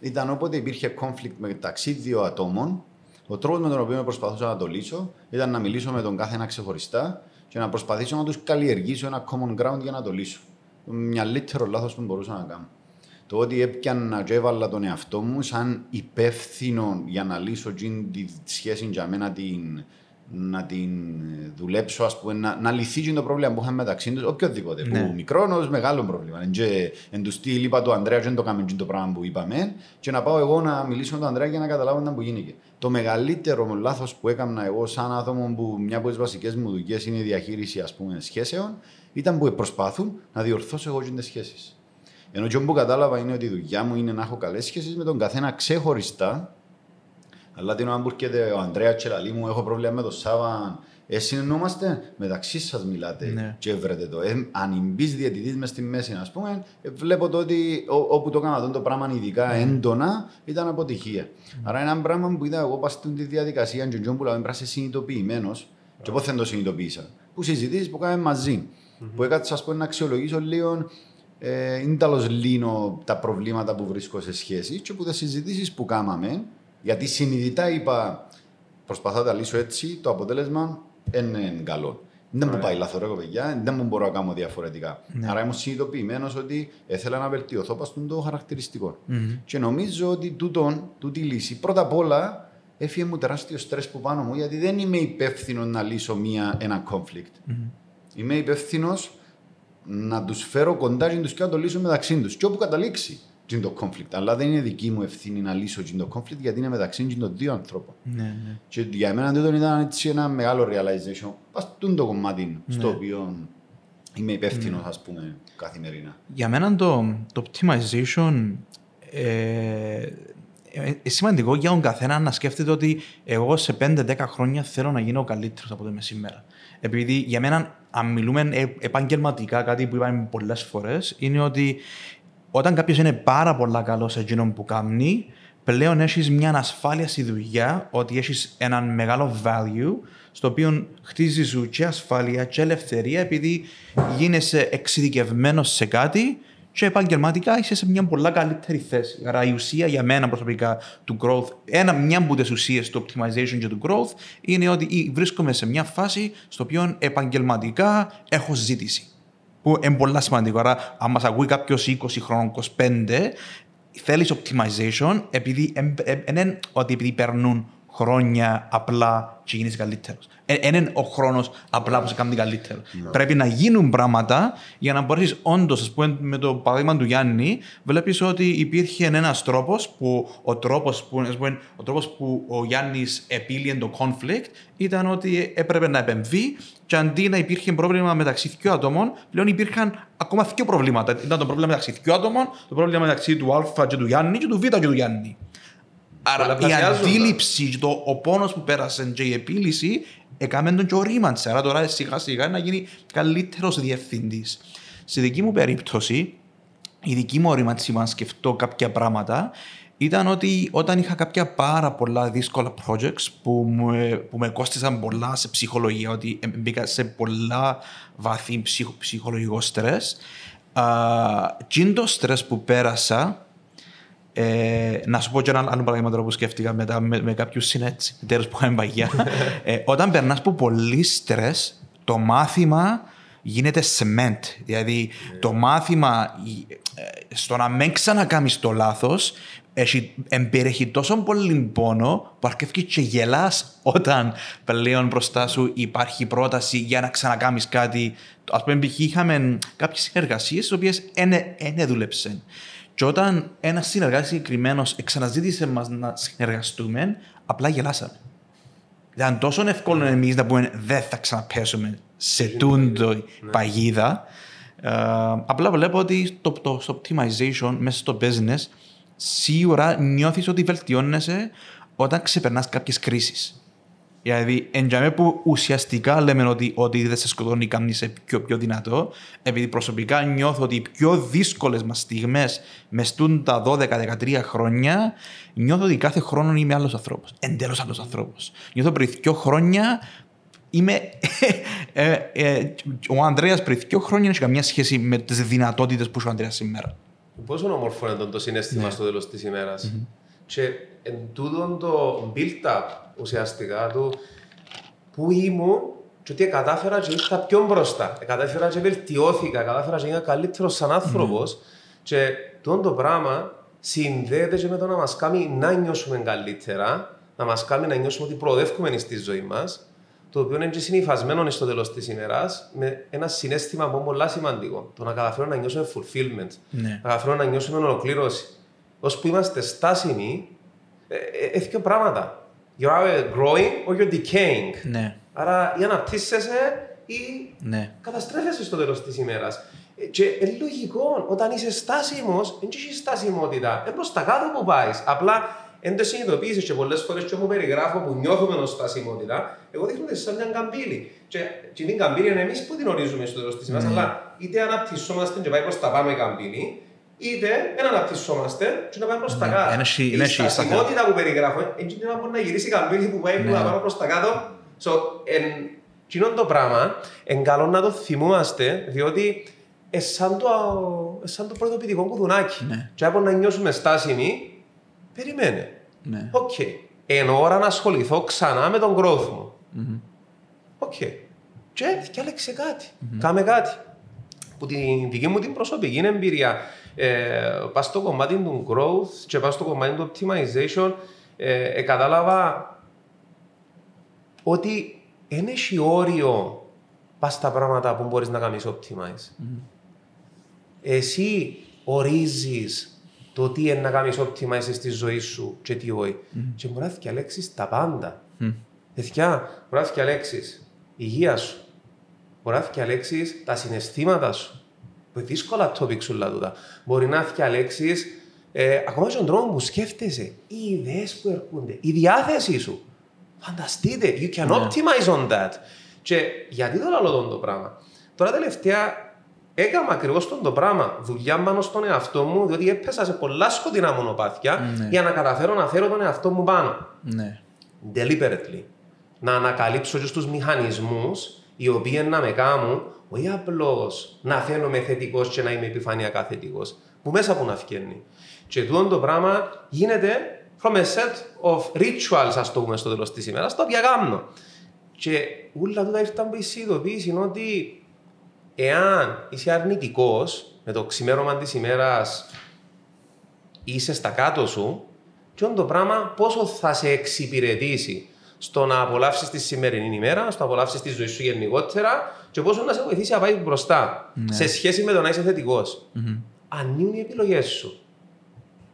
ήταν όποτε υπήρχε conflict μεταξύ δύο ατόμων, ο τρόπος με τον οποίο προσπαθούσα να το λύσω ήταν να μιλήσω με τον κάθε ένα ξεχωριστά και να προσπαθήσω να τους καλλιεργήσω ένα common ground για να το λύσω. Μια λύτερο λάθος που μπορούσα να κάνω. Το ότι έπιανα και έβαλα τον εαυτό μου σαν υπεύθυνο για να λύσω εκείνη τη σχέση για μένα την, να την δουλέψω, ας πούμε, να, να λυθεί εκείνο το πρόβλημα που είχαμε μεταξύ τους, οποιοδήποτε, Ναι. που μικρό ως μεγάλο πρόβλημα. Εν, και, εν τους στυλ είπα του Ανδρέα και δεν το κάνουμε εκείνο το πράγμα που είπαμε και να πάω εγώ να μιλήσω με τον Ανδρέα για να καταλάβω τι που γίνηκε. Το μεγαλύτερο μου λάθος που έκανα εγώ σαν άτομο που μια από τις βασικές μου δουλειές είναι η διαχείριση ας πούμε, σχέσεων ήταν που προσπάθουν να διορθώσω εγώ τις σχέσεις. Ενώ και που κατάλαβα είναι ότι η δουλειά μου είναι να έχω καλές σχέσεις με τον καθένα ξεχωριστά. Αλλά την ώρα που έρχεται ο Ανδρέας και λαλεί μου, έχω πρόβλημα με τον Σάβα. Ε, συνεννόμαστε, μεταξύ σας μιλάτε Ναι. και βρετε το. Ε, αν μπει διαιτητής μες στη μέση, ας πούμε, ε, βλέπω το ότι ό, όπου το έκανα το πράγμα ειδικά έντονα ήταν αποτυχία. Άρα ένα πράγμα που είδα εγώ πας στην διαδικασία, και ο που λέμε πρέπει να είσαι συνειδητοποιημένος, και πώς δεν το συνειδητοποίησα. Που συζητήσεις που κάναμε μαζί. Που έκατσα ας πούμε, να αξιολογήσω λίγο ε, είναι τέλο λύνω τα προβλήματα που βρίσκω σε σχέση και που τι συζητήσεις που κάναμε, γιατί συνειδητά είπα προσπαθώ να τα λύσω έτσι, το αποτέλεσμα δεν είναι καλό. Δεν μου πάει λάθος, ρε παιδιά, δεν μου μπορώ να κάνω διαφορετικά. Άρα ήμουν συνειδητοποιημένος ότι ήθελα να βελτιωθώ πας το χαρακτηριστικό. Και νομίζω ότι τούτον, τούτη λύση, πρώτα απ' όλα έφυγε μου τεράστιο στρες που πάνω μου, γιατί δεν είμαι υπεύθυνος να λύσω μία, ένα conflict. Είμαι υπεύθυνος να τους φέρω κοντά και τους και να το λύσω μεταξύ τους. Και όπου καταλήξει τι είναι το conflict. Αλλά δεν είναι δική μου ευθύνη να λύσω τι είναι το conflict γιατί είναι μεταξύ των δύο ανθρώπων. Ναι, ναι. Και για μένα τούτο ήταν έτσι ένα μεγάλο realization. Πας το κομμάτι στο οποίο είμαι υπεύθυνος, ας πούμε, καθημερινά. Για μένα το, το optimization ε, ε, ε, σημαντικό για τον καθένα να σκέφτεται ότι εγώ σε 5-10 χρόνια θέλω να γίνω καλύτερος από το είμαι σήμερα. Επειδή για μένα, αν μιλούμε ε, επαγγελματικά, κάτι που είπαμε πολλές φορές, είναι ότι όταν κάποιος είναι πάρα πολλά καλός σε εκείνον που κάνει, πλέον έχεις μια ασφάλεια στη δουλειά, ότι έχεις έναν μεγάλο value, στο οποίο χτίζεις σου και ασφάλεια και ελευθερία, επειδή γίνεσαι εξειδικευμένος σε κάτι και επαγγελματικά είσαι σε μια πολλά καλύτερη θέση. Άρα η ουσία για μένα προσωπικά του growth, ένα, μια από τις ουσίες του optimization και του growth είναι ότι βρίσκομαι σε μια φάση στο οποίο επαγγελματικά έχω ζήτηση. Που είναι πολύ σημαντικό. Άρα, αν μα ακούει κάποιο 20 χρόνων, 25, θέλει optimization επειδή δεν είναι ότι επειδή περνούν χρόνια απλά και γίνεις καλύτερος. Δεν είναι ο χρόνος απλά που σε κάνει καλύτερο. Πρέπει να γίνουν πράγματα για να μπορέσει όντως, ας πούμε, με το παράδειγμα του Γιάννη, βλέπεις ότι υπήρχε ένας τρόπος που ο τρόπος που, ας πούμε, ο τρόπος που ο Γιάννης επήλυε το conflict ήταν ότι έπρεπε να επεμβεί και αντί να υπήρχε πρόβλημα μεταξύ δύο ατόμων, πλέον υπήρχαν ακόμα δύο προβλήματα. Ήταν το πρόβλημα μεταξύ δύο ατόμων, το πρόβλημα μεταξύ του Α και του Γιάννη και του Β και του Γιάννη. Άρα η Πολλαπλασιάζονταν. αντίληψη και το, ο πόνος που πέρασε και η επίλυση έκαμε τον και ορίμαντσε. Άρα τώρα σιγά σιγά να γίνει καλύτερος διευθυντής. Στη δική μου περίπτωση, η δική μου ορίμανση να σκεφτώ κάποια πράγματα ήταν ότι όταν είχα κάποια πάρα πολλά δύσκολα projects που, μου, ε, που με κόστησαν πολλά σε ψυχολογία, ότι ε, μπήκα σε πολλά βαθύ ψυχο, ψυχολογικό στρες, uh, το στρες που πέρασα ε, να σου πω και ένα άλλο παράδειγμα τώρα που σκέφτηκα μετά με, με κάποιους συνεταίρου που είχαμε παγιά. ε, όταν περνάς από πολύ στρες, το μάθημα γίνεται cement. Δηλαδή, το μάθημα ε, στο να μην ξανακάμεις το λάθος έχει, εμπεριέχει τόσο πολύ πόνο που αρκεύει και γελάς όταν πλέον μπροστά σου υπάρχει πρόταση για να ξανακάμεις κάτι. Α πούμε, π.χ. είχαμε κάποιες συνεργασίες, τις οποίες δεν δούλεψαν. Και όταν ένας συνεργάτης συγκεκριμένος εξαναζήτησε μας να συνεργαστούμε, απλά γελάσαμε. Ήταν τόσο εύκολο εμείς να πούμε δεν θα ξαναπέσουμε σε τούντο παγίδα. Ε, απλά βλέπω ότι το, το, στο optimization μέσα στο business σίγουρα νιώθεις ότι βελτιώνεσαι όταν ξεπερνάς κάποιες κρίσεις. Δηλαδή, εντιαμέ που ουσιαστικά λέμε ότι, ότι δεν σε σκοτώνει καμνή σε πιο, πιο δυνατό, επειδή προσωπικά νιώθω ότι οι πιο δύσκολες μας στιγμές μες στούν τα 12-13 χρόνια, νιώθω ότι κάθε χρόνο είμαι άλλος άνθρωπος. Εντελώς άλλος άνθρωπος. Νιώθω πριν δύο χρόνια είμαι. ε, ε, ο Ανδρέας πριν δύο χρόνια έχει καμία σχέση με τις δυνατότητες που έχει ο Ανδρέας σήμερα. Πόσο όμορφο είναι το συνέστημα στο τέλος της ημέρας. Και εν τούτον το build-up ουσιαστικά του που ήμουν και ότι κατάφερα και ήρθα πιο μπροστά. Κατάφερα και βελτιώθηκα, κατάφερα και γίνα καλύτερος σαν άνθρωπος. Και τούτο το πράγμα συνδέεται και με το να μας κάνει να νιώσουμε καλύτερα, να μας κάνει να νιώσουμε ότι προοδεύουμε στη ζωή μας, το οποίο είναι και συνειφασμένο στο τέλος της ημέρας με ένα συνέστημα που είναι πολύ σημαντικό. Το να καταφέρουμε να νιώσουμε fulfillment, Ναι. να καταφέρουμε να νιώσουμε ολοκλήρωση. Ώσπου είμαστε στάσιμοι, ε, ε, έχει δύο πράγματα. You're either growing or you're decaying. Ναι, Άρα ή αναπτύσσεσαι ή ναι. καταστρέφεσαι στο τέλος της ημέρας. Και είναι λογικό, όταν είσαι στάσιμος, δεν έχεις στασιμότητα. Είναι προς τα κάτω που πάεις. Απλά δεν το συνειδητοποιήσει και πολλές φορές και όπου περιγράφω που νιώθουμε ως στασιμότητα, εγώ δείχνω ότι σαν μια καμπύλη. Και, και την καμπύλη είναι εμείς που την ορίζουμε στο τέλος της ημέρας. Αλλά είτε αναπτυσσόμαστε και πάει προς τα πάνω η καμπύλη, είτε δεν αναπτυσσόμαστε και να πάει προς τα Ναι, κάτω. είναι εσύ- Η είναι εσύ στα στασιμότητα που περιγράφω, έτσι είναι να μπορεί να γυρίσει η καμπύλη που πάει Ναι. που να πάνω προς τα κάτω. So, εν, τζείνο το πράγμα, εν καλό να το θυμούμαστε, διότι ε, σαν το, ε, σαν το προειδοποιητικό κουδουνάκι. Ναι. Και από να νιώσουμε στάσιμοι, περιμένε. ναι. Οκ. Εν ώρα να ασχοληθώ ξανά με τον growth μου. Οκ. Και διάλεξε κάτι. Κάμε κάτι. Που την δική μου την προσωπική εμπειρία, ε, πας στο κομμάτι του growth και πας στο κομμάτι του optimization, ε, ε, κατάλαβα ότι δεν έχει όριο πας στα πράγματα που μπορείς να κάνεις optimize. Εσύ ορίζεις το τι είναι να κάνεις optimize στη ζωή σου και τι όχι. Και μπορεί να διαλέξει τα πάντα. Παιδιά, μπορεί να διαλέξει υγεία σου. Μπορεί να διαλέξει τα συναισθήματα σου. Που είναι δύσκολα topics σου τούτα. Μπορεί να διαλέξει ε, ακόμα και τον τρόπο που σκέφτεσαι, οι ιδέες που έρχονται, η διάθεσή σου. Φανταστείτε, you can optimize on that. Και γιατί το λέω αυτό το πράγμα. Τώρα τελευταία έκανα ακριβώς αυτό το πράγμα. Δουλειά πάνω στον εαυτό μου, διότι έπεσα σε πολλά σκοτεινά μονοπάτια Ναι. για να καταφέρω να φέρω τον εαυτό μου πάνω ναι. deliberately. Να ανακαλύψω και στους μηχανισμούς οι οποίοι να με κάνουν όχι απλώ να φαίνομαι θετικός και να είμαι επιφανειακά θετικός, που μέσα από να φγαίνει. Και τούτο το πράγμα γίνεται from a set of rituals, ας το πούμε στο τέλος της ημέρας, τα οποία κάνω. Και όλα τούτα ήρθαν που η συνειδητοποίηση είναι ότι εάν είσαι αρνητικός με το ξημέρωμα της ημέρας είσαι στα κάτω σου, και το πράγμα πόσο θα σε εξυπηρετήσει στο να απολαύσεις τη σημερινή ημέρα, στο να απολαύσεις τη ζωή σου γενικότερα και πόσο να σε βοηθήσει να πάει μπροστά σε σχέση με το να είσαι θετικός. Αν είναι οι επιλογές σου.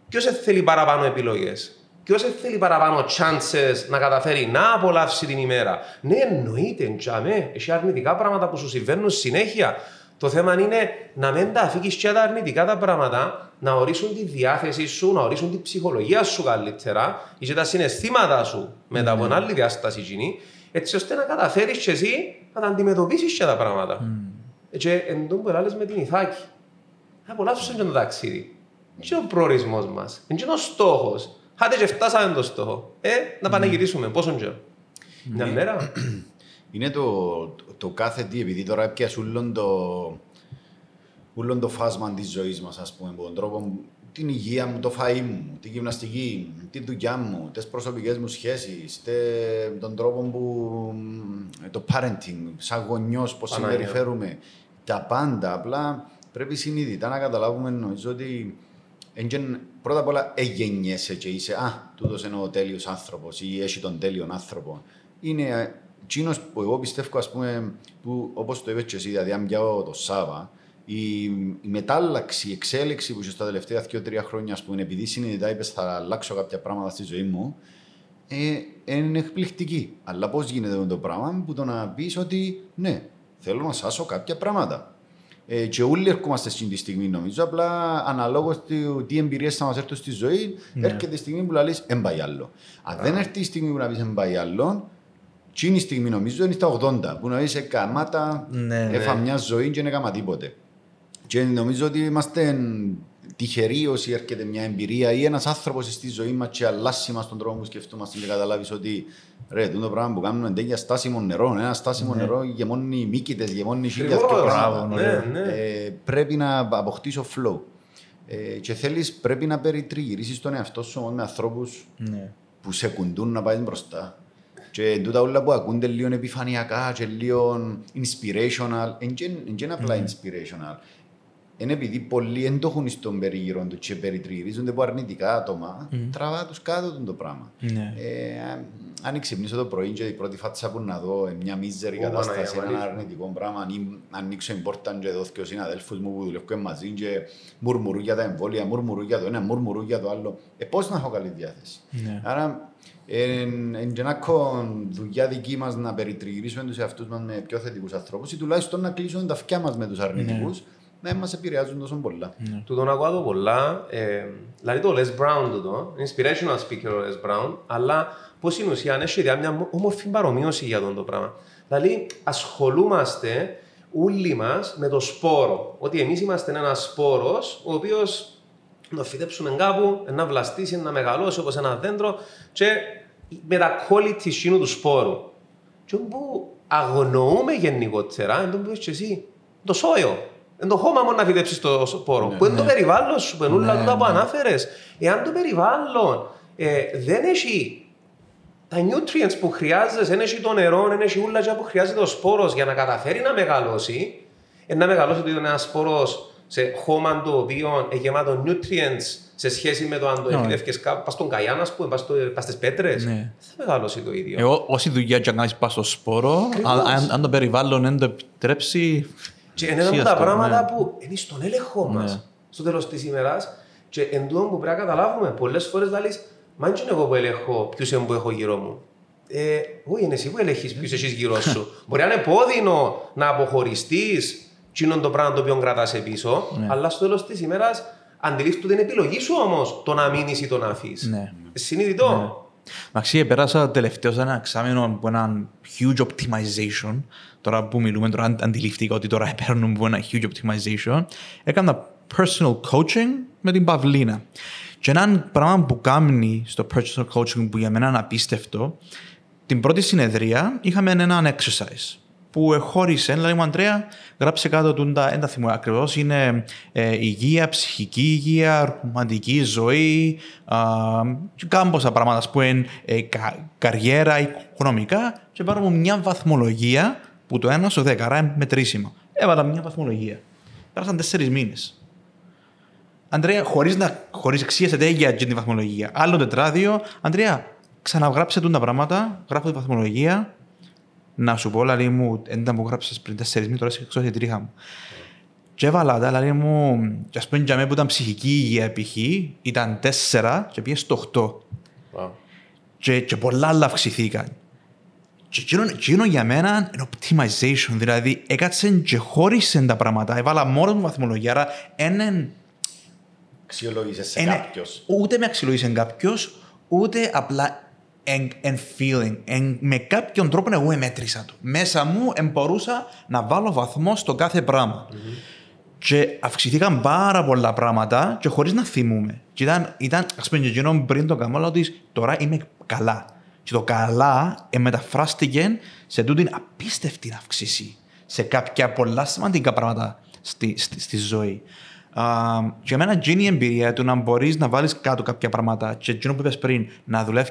Ποιος θέλει παραπάνω επιλογές, Ποιος θέλει παραπάνω chances να καταφέρει να απολαύσει την ημέρα; Ναι, εννοείται, τζαμέ. Έχει αρνητικά πράγματα που σου συμβαίνουν συνέχεια. Το θέμα είναι να μην τα αφήκεις και τα αρνητικά τα πράγματα, να ορίσουν τη διάθεσή σου, να ορίσουν τη ψυχολογία σου καλύτερα ή και τα συναισθήματα σου μετά από άλλη διάσταση κοινή, έτσι ώστε να καταφέρεις και εσύ να τα αντιμετωπίσεις και τα πράγματα. Και εν τω που με την Ιθάκη, να απολαύσουμε και το ταξίδι. Και ο προορισμός μας. Είναι ο στόχος. Άντε και φτάσαμε το στόχο. Ε, να πανεγυρίσουμε. Πόσο καιρό. Μια μέρα. Είναι το, το, το κάθε τι, επειδή τώρα έπιασε όλον το, όλον το φάσμα της ζωής μας, ας πούμε, από τον τρόπο, την υγεία μου, το φαΐ μου, την γυμναστική, τη δουλειά μου, τι προσωπικές μου σχέσεις, τον τρόπο που. το parenting, σαν γονιός, πώς Παναγία. συμπεριφέρουμε. Τα πάντα. Απλά πρέπει συνειδητά να καταλάβουμε, νομίζω ότι. εν και πρώτα απ' όλα εγενιέσαι και είσαι «Α, τούτος είναι ο τέλειος άνθρωπος» ή «Έχει τον τέλειο άνθρωπο». Είναι εκείνος που εγώ πιστεύω, ας πούμε, που όπως το είπες και εσύ, δηλαδή αν πιάω το Σάβα, η, η μετάλλαξη, η εξέλιξη που είχε στα τελευταία 2-3 χρόνια, ας πούμε, επειδή συνειδητά είπες θα αλλάξω κάποια πράγματα στη ζωή μου, ε, είναι εκπληκτική. Αλλά πώς γίνεται αυτό το πράγμα που το να πεις ότι ναι, θέλω να σάσω κάποια πράγματα. Ε, και όλοι ερχόμαστε στην τη στιγμή νομίζω, απλά αναλόγως του τι εμπειρίες θα μας έρθουν στη ζωή, έρχεται η στιγμή που λαλείς «Εν πάει άλλο». Αν δεν έρθει η στιγμή που να πεις «Εν πάει άλλο», Εκείνη η στιγμή νομίζω είναι στα 80 που να είσαι καμάτα, Ναι, ναι. έφα μια ζωή και δεν έκανα τίποτε. Και νομίζω ότι είμαστε τυχεροί όσοι έρχεται μια εμπειρία ή ένας άνθρωπος στη ζωή μας και αλλάσει μας τον τρόπο που σκεφτούμαστε και καταλάβεις ότι ρε, τούτο πράγμα που κάνουμε είναι για στάσιμο νερό. Ένα στάσιμο νερό γεμώνει μύκητες, γεμώνει χίλια και Ακριβώς. πράγματα. Ναι, ωραίο. ναι. Ε, πρέπει να αποκτήσω flow. Ε, και θέλεις, πρέπει να περιτριγυρίσεις τον εαυτό σου όμως με ανθρώπους Ναι. που σε κουντούν να πάει μπροστά. Και τούτα όλα που ακούνται λίγο επιφανειακά και λίγο inspirational, δεν είναι απλά inspirational. Είναι επειδή πολλοί δεν το έχουν στον περίγυρο του και περιτριγυρίζονται από αρνητικά άτομα, τραβά τους κάτω του το πράγμα. Ναι. Ε, αν ξυπνήσω το πρωί και η πρώτη φάτσα που να δω ε, μια μίζερη Ω, κατάσταση, Παναγία, ένα αλήθεια. αρνητικό πράγμα, ή ανοίξω την πόρτα και δω και ο συναδέλφους μου που δουλεύουν μαζί και μουρμουρούν για τα εμβόλια, μουρμουρούν για το ένα, μουρμουρούν για το άλλο. Ε, πώς να έχω καλή διάθεση. Ναι. Άρα, είναι και να έχω δουλειά δική μας να περιτριγυρίσουμε τους εαυτούς μας με πιο θετικούς ανθρώπους ή τουλάχιστον να κλείσουμε τα αυτιά μας με τους αρνητικούς, να μας επηρεάζουν τόσο πολλά. Του τον ακούω το πολλά. Ε, δηλαδή το Les Brown τούτο, inspirational speaker ο Les Brown, αλλά πώς είναι ουσία, αν έχει ιδέα, μια όμορφη παρομοίωση για τον το πράγμα. Δηλαδή ασχολούμαστε όλοι μας με το σπόρο. Ότι εμείς είμαστε ένας σπόρος, ο οποίος να φυτέψουμε κάπου, να βλαστήσει, να μεγαλώσει όπως ένα δέντρο και με τα quality σύνου του σπόρου. Και όπου αγνοούμε γενικότερα, εν τω που είπες και εσύ, το σόιο. Εν το χώμα μόνο να φυτέψεις το σπόρο. που είναι το περιβάλλον σου, που είναι όλα τούτα που ανάφερες. Εάν το περιβάλλον ε, δεν έχει τα nutrients που χρειάζεσαι, δεν έχει το νερό, δεν έχει όλα αυτά που χρειάζεται ο σπόρος για να καταφέρει να μεγαλώσει, ε, να μεγαλώσει ότι είναι ένα σπόρος σε χώμα το οποίο είναι γεμάτο nutrients σε σχέση με το αν το Ναι. εφηλεύκες κάπου, πας στον καγιάν, ας πούμε, πας, στο, πας στις πέτρες, Ναι. δεν θα μεγαλώσει το ίδιο. Εγώ, όση δουλειά και αν κάνεις πας στο σπόρο, Ακριβώς. αν, αν, αν το περιβάλλον δεν το επιτρέψει, Και είναι ένα από τα Ουσιαστικά, πράγματα ναι. που είναι στον έλεγχο μας Ναι. στο τέλος της ημέρας. Και εν τούτο που πρέπει να καταλάβουμε, πολλές φορές λέει, Μα δεν είναι εγώ που ελέγχω ποιους που έχω γύρω μου. Ε, όχι, είναι εσύ που ελέγχει ποιους έχεις γύρω σου. Μπορεί να είναι πόδινο να αποχωριστείς τσίνον το πράγμα το οποίο κρατάς πίσω, Ναι. αλλά στο τέλος της ημέρας αντιλήφθου την επιλογή σου όμως το να μείνεις ή το να αφήσει. Ναι. Συνειδητό. Μαξί, πέρασα τελευταίο ένα εξάμεινο από έναν huge optimization. Τώρα που μιλούμε, τώρα αν- αντιληφθήκα ότι τώρα παίρνουμε από ένα huge optimization. Έκανα personal coaching με την Παυλίνα. Και ένα πράγμα που κάνει στο personal coaching που για μένα είναι απίστευτο, την πρώτη συνεδρία είχαμε έναν exercise που χώρισε, δηλαδή μου Αντρέα γράψε κάτω του, δεν τα θυμούμαι ακριβώς, είναι ε, υγεία, ψυχική υγεία, ρομαντική ζωή, α, και κάμποσα πράγματα, ας πούμε, ε, κα- καριέρα, οικονομικά και πάρουμε μια βαθμολογία που το ένα στο δέκα, άρα είναι μετρήσιμο. Έβαλα μια βαθμολογία. Πέρασαν τέσσερις μήνες. Αντρέα, χωρίς να χωρίς εξίασετε για αυτή τη βαθμολογία. Άλλο τετράδιο, Αντρέα, ξαναγράψε τούν τα πράγματα, γράφω τη βαθμολογία. Να σου πω, λέει μου, έντα μου γράψες πριν τέσσερις μήνες, τώρα είσαι έξω τη τρίχα μου. Και έβαλα τα, λέει μου, και ας πούμε για μένα που ήταν ψυχική υγεία π.χ. ήταν τέσσερα και πήγες στο οχτώ. Wow. Και, και πολλά άλλα αυξηθήκαν. Και εκείνο, εκείνο για μένα είναι optimization, δηλαδή έκατσε και χώρισε τα πράγματα, έβαλα μόνος μου βαθμολογία, άρα έναν Αξιολόγησες σε είναι- κάποιος. Ούτε με αξιολόγησε κάποιος, ούτε απλά εν, εν feeling. Εν, με κάποιον τρόπο εγώ εμέτρησα το. Μέσα μου εν μπορούσα να βάλω βαθμό στο κάθε πράγμα. Και αυξηθήκαν πάρα πολλά πράγματα και χωρίς να θυμούμε. Και ήταν, ήταν ας πούμε, και εκείνο πριν το καμόλα ότι τώρα είμαι καλά. Και το καλά ε, μεταφράστηκε σε τούτη απίστευτη αύξηση σε κάποια πολλά σημαντικά πράγματα στη, στη, στη ζωή. Α, και για μένα εκείνη η εμπειρία του να μπορείς να βάλεις κάτω κάποια πράγματα και εκείνο που είπες πριν, να δουλεύει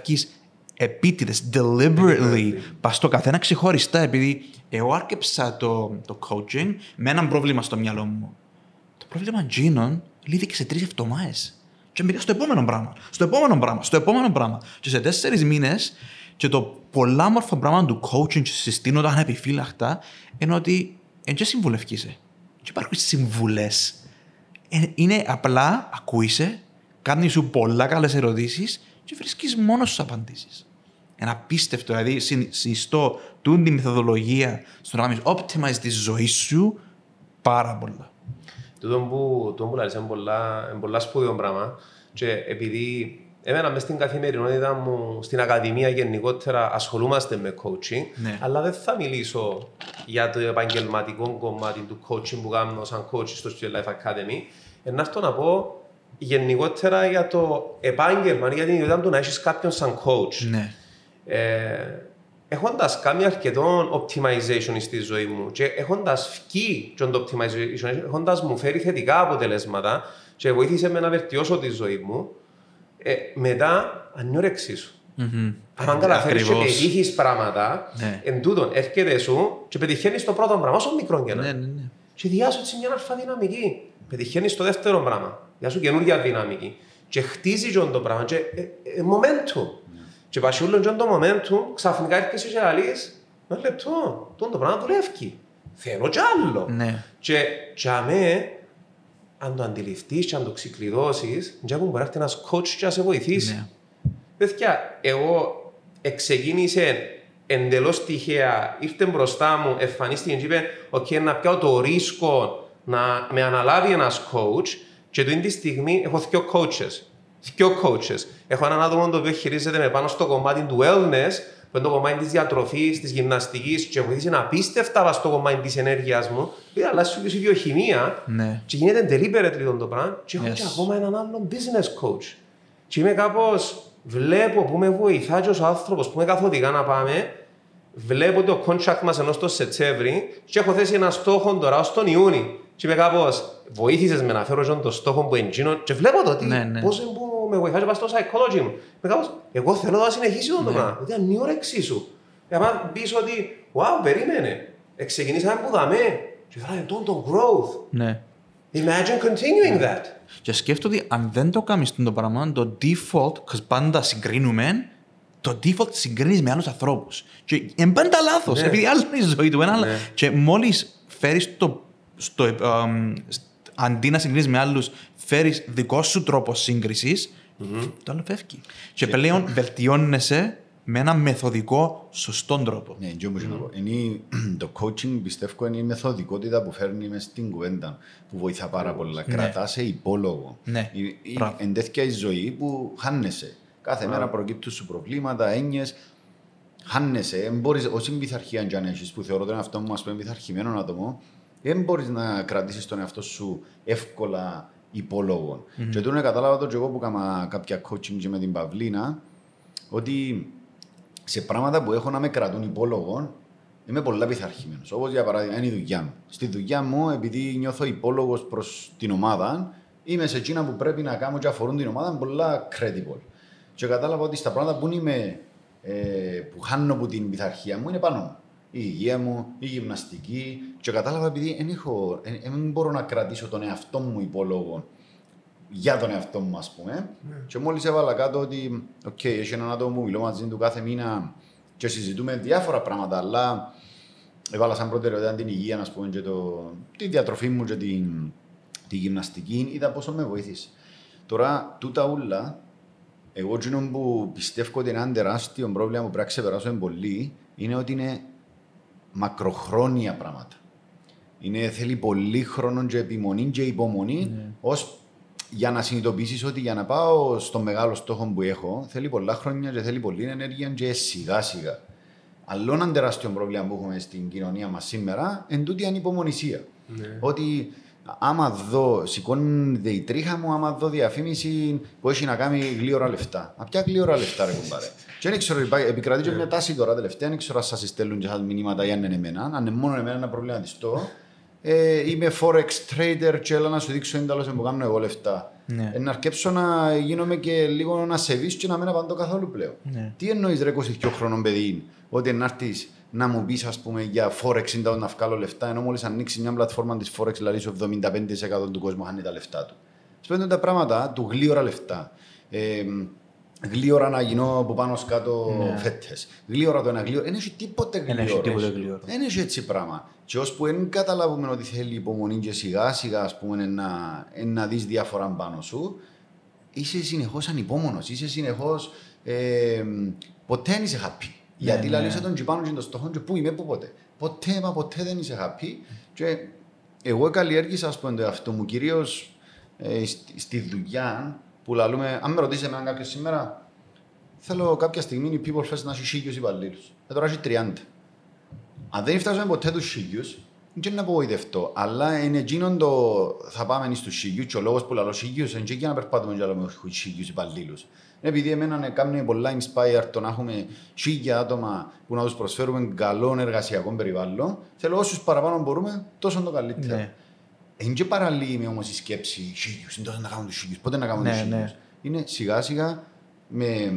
επίτηδες, deliberately, πας στο καθένα ξεχωριστά, επειδή εγώ άρκεψα το, το coaching με έναν πρόβλημα στο μυαλό μου. Το πρόβλημα εκείνων λύθηκε σε τρεις εβδομάδες. Και μπήκα στο επόμενο πράγμα, στο επόμενο πράγμα, στο επόμενο πράγμα. Και σε τέσσερις μήνες, και το πολλά μόρφο πράγμα του coaching και συστήνω τα ανεπιφύλακτα είναι ότι δεν και συμβουλευκείσαι. Και υπάρχουν συμβουλές. Είναι απλά ακούεισαι, κάνεις σου πολλά καλές ερωτήσεις και βρίσκεις μόνος σου απαντήσεις. Ένα απίστευτο, δηλαδή συν- συνιστώ τούτη τη μεθοδολογία στο να κάνεις optimize τη ζωή σου πάρα πολλά. Τούτο που, τούτο που λαλείς είναι πολλά, είναι πολλά σπουδαίο πράγμα και επειδή Εμένα μες στην καθημερινότητα μου, στην ακαδημία γενικότερα ασχολούμαστε με coaching, Ναι. αλλά δεν θα μιλήσω για το επαγγελματικό κομμάτι του coaching που κάνω σαν coach στο Student Life Academy. Ε, να έρθω να πω γενικότερα για το επάγγελμα, για την ιδιότητα του να έχεις κάποιον σαν coach. Ναι. Ε, έχοντας κάνει αρκετό optimization στη ζωή μου και έχοντας βγει και το optimization, έχοντας μου φέρει θετικά αποτελέσματα και βοήθησε με να βελτιώσω τη ζωή μου, ε, μετά ανιόρεξή σου. Μμμ. Αν καταφέρεις και Ακριβώς. πετύχεις πράγματα, Ναι. εν τούτον έρχεται σου και πετυχαίνεις το πρώτο πράγμα, όσο μικρό και να. Ναι, ναι, ναι. Και διάσου έτσι μια αλφα δυναμική. Πετυχαίνεις το δεύτερο πράγμα. Διάσου καινούργια δυναμική. Και χτίζει και το πράγμα. Και ε, ε, momentum. Και πας όλο και το momentum, ξαφνικά έρχεσαι και λαλείς, ένα λεπτό, το πράγμα δουλεύει. Θέλω κι άλλο. Ναι. Και για μέ, αν το αντιληφθείς και αν το ξεκλειδώσεις, για που μπορεί να έρθει ένας coach και να σε βοηθήσει. Ναι. Παιδιά, εγώ εξεκίνησε εντελώς τυχαία, ήρθε μπροστά μου, εμφανίστηκε και είπε «ΟΚ, να πιάω το ρίσκο να με αναλάβει ένας coach» και την τη στιγμή έχω δύο coaches. Δύο coaches. Έχω έναν άτομο το οποίο χειρίζεται με πάνω στο κομμάτι του wellness, που είναι το κομμάτι της διατροφής, της γυμναστικής και βοήθησε να απίστευτα στο κομμάτι της ενέργειας μου. Πήγα αλλάζει και η βιοχημία Ναι. και γίνεται deliberately το πράγμα και έχω Yes. και ακόμα έναν άλλον business coach. Και είμαι κάπως, βλέπω που με βοηθάει και ως άνθρωπος που με καθοδηγά να πάμε, βλέπω το contract μας ενώ στο Σετσέμβρη και έχω θέσει ένα στόχο τώρα ως τον Ιούνι. Και είμαι κάπως, βοήθησες με να φέρω και το στόχο που εντζίνω και βλέπω το τι, Ναι, ναι. πώς είναι που με βοηθάει και πας στο psychology μου. Είμαι κάπως, εγώ θέλω να συνεχίσει το πράγμα, γιατί είναι η όρεξή σου. Και άμα πεις ότι, wow, περίμενε, ξεκινήσαμε που δαμέ και φέραμε τον το growth. Ναι. Imagine continuing that. Και σκέφτομαι ότι αν δεν το κάνεις το πράγμα, το default, because πάντα συγκρίνουμε, το default συγκρίνεις με άλλους ανθρώπους. Και είναι πάντα λάθος, Ναι. επειδή άλλο είναι η ζωή του. Ένα άλλο. Ναι. Και μόλις φέρεις το, στο, ε, αμ, σ- αντί να συγκρίνεις με άλλους, φέρεις δικό σου τρόπο σύγκρισης, το άλλο φεύγει. Και πλέον βελτιώνεσαι με ένα μεθοδικό, σωστό τρόπο. Ναι, και όμως να πω. Είναι, το coaching πιστεύω είναι η μεθοδικότητα που φέρνει μες στην κουβέντα που βοηθά πάρα πολλά. Κρατάς σε υπόλογο. Ναι. Η- η- Μπράβο. Εν τέτοια η ζωή που χάνεσαι. Κάθε μέρα προκύπτουν σου προβλήματα, έννοιες. Χάνεσαι. Δεν μπορείς, όση πειθαρχία αν έχεις, που θεωρώ τον εαυτό μου ας πούμε πειθαρχημένο άτομο, δεν μπορείς να κρατήσεις τον εαυτό σου εύκολα υπόλογο. Και τούτο κατάλαβα το και εγώ που έκανα κάποια coaching και με την Παυλίνα, ότι σε πράγματα που έχω να με κρατούν υπόλογο, είμαι πολλά πειθαρχημένος. Όπως για παράδειγμα είναι η δουλειά μου. Στη δουλειά μου, επειδή νιώθω υπόλογος προς την ομάδα, είμαι σε εκείνα που πρέπει να κάνω και αφορούν την ομάδα πολλά credible. Και κατάλαβα ότι στα πράγματα που είμαι, ε, που χάνω από την πειθαρχία μου είναι πάνω μου. Η υγεία μου, η γυμναστική. Και κατάλαβα επειδή δεν έχω- ε, ε, δεν μπορώ να κρατήσω τον εαυτό μου υπόλογο για τον εαυτό μου, ας πούμε. Και μόλις έβαλα κάτω ότι, οκ, έχει έναν άτομο που μιλώ μαζί του κάθε μήνα και συζητούμε διάφορα πράγματα, αλλά έβαλα σαν προτεραιότητα την υγεία, ας πούμε, και το, τη διατροφή μου και την, τη γυμναστική, είδα πόσο με βοήθησε. Τώρα, τούτα ούλα, εγώ εκείνο που πιστεύω ότι είναι ένα τεράστιο πρόβλημα που πρέπει να ξεπεράσουμε πολύ, είναι ότι είναι μακροχρόνια πράγματα. Είναι, θέλει πολύ χρόνο και επιμονή και υπομονή ως για να συνειδητοποιήσεις ότι για να πάω στο μεγάλο στόχο που έχω, θέλει πολλά χρόνια και θέλει πολλή ενέργεια και σιγά σιγά. Άλλο ένα τεράστιο πρόβλημα που έχουμε στην κοινωνία μας σήμερα εν τούτη ανυπομονησία. Ότι άμα δω, σηκώνεται η τρίχα μου, άμα δω διαφήμιση που έχει να κάνει γλύωρα λεφτά. Μα ποια γλύωρα λεφτά, ρε κουμπάρε; Και δεν ξέρω, υπά- επικρατεί και μια τάση τώρα τελευταία, δεν ξέρω αν σας στέλνουν και σας μηνύματα ή αν είναι εμένα. Αν είναι μόνο εμένα ένα προβληματιστό. Ε, είμαι forex trader και έλα να σου δείξω εντάλλως που κάνω εγώ λεφτά. Ναι. Ε, να αρκέψω να γίνομαι και λίγο να σε και να μην απαντώ καθόλου πλέον. Ναι. Τι εννοείς ρε 22 χρόνων παιδί, ότι να έρθεις να μου πεις ας πούμε για Forex είναι να βγάλω λεφτά, ενώ μόλις ανοίξει μια πλατφόρμα της Forex, δηλαδή στο 75% του κόσμου χάνει τα λεφτά του. Σπέντουν τα πράγματα του γλύωρα λεφτά. Ε, γλύωρα να γίνω από πάνω κάτω ναι. φέτες. Γλύωρα το ένα γλύωρα. Δεν έχει τίποτε Δεν γλύωρα. έχει τίποτε γλύωρο. Δεν έχει έτσι πράγμα. Και ώσπου δεν καταλάβουμε ότι θέλει υπομονή και σιγά σιγά ας πούμε, να, να δεις διάφορα πάνω σου, είσαι συνεχώς ανυπόμονος, είσαι συνεχώς... Ε, ποτέ δεν είσαι happy. Γιατί ναι. ναι. λαλείς τον και πάνω και τον στόχο και πού είμαι, πού ποτέ. Ποτέ, μα ποτέ δεν είσαι happy. Και εγώ καλλιέργησα ας πούμε το εαυτό μου κυρίως ε, στη, στη δουλειά που που λαλούμε, αν με ρωτήσει εμένα κάποιος σήμερα, θέλω κάποια στιγμή η People First να έχει χίλιους υπαλλήλους. Ε, τώρα έχει 30. Αν δεν φτάσουμε ποτέ τους χίλιους, δεν είναι να απογοητευτώ, αλλά είναι εκείνον το θα πάμε στους χίλιους και ο λόγος που λαλώ χίλιους είναι και για να περπάτουμε για να έχουμε χίλιους υπαλλήλους. Είναι επειδή εμένα με κάνει πολλά inspire το να έχουμε χίλια άτομα που να τους προσφέρουμε καλό εργασιακό περιβάλλον. Θέλω όσους παραπάνω μπορούμε, τόσο το καλύτερο. Ναι. Είναι και παραλύει όμως η σκέψη χίλιους, είναι τόσο να κάνουμε τους χίλιους, πότε να κάνουμε Ναι, τους ναι. χίλιους. Είναι σιγά σιγά με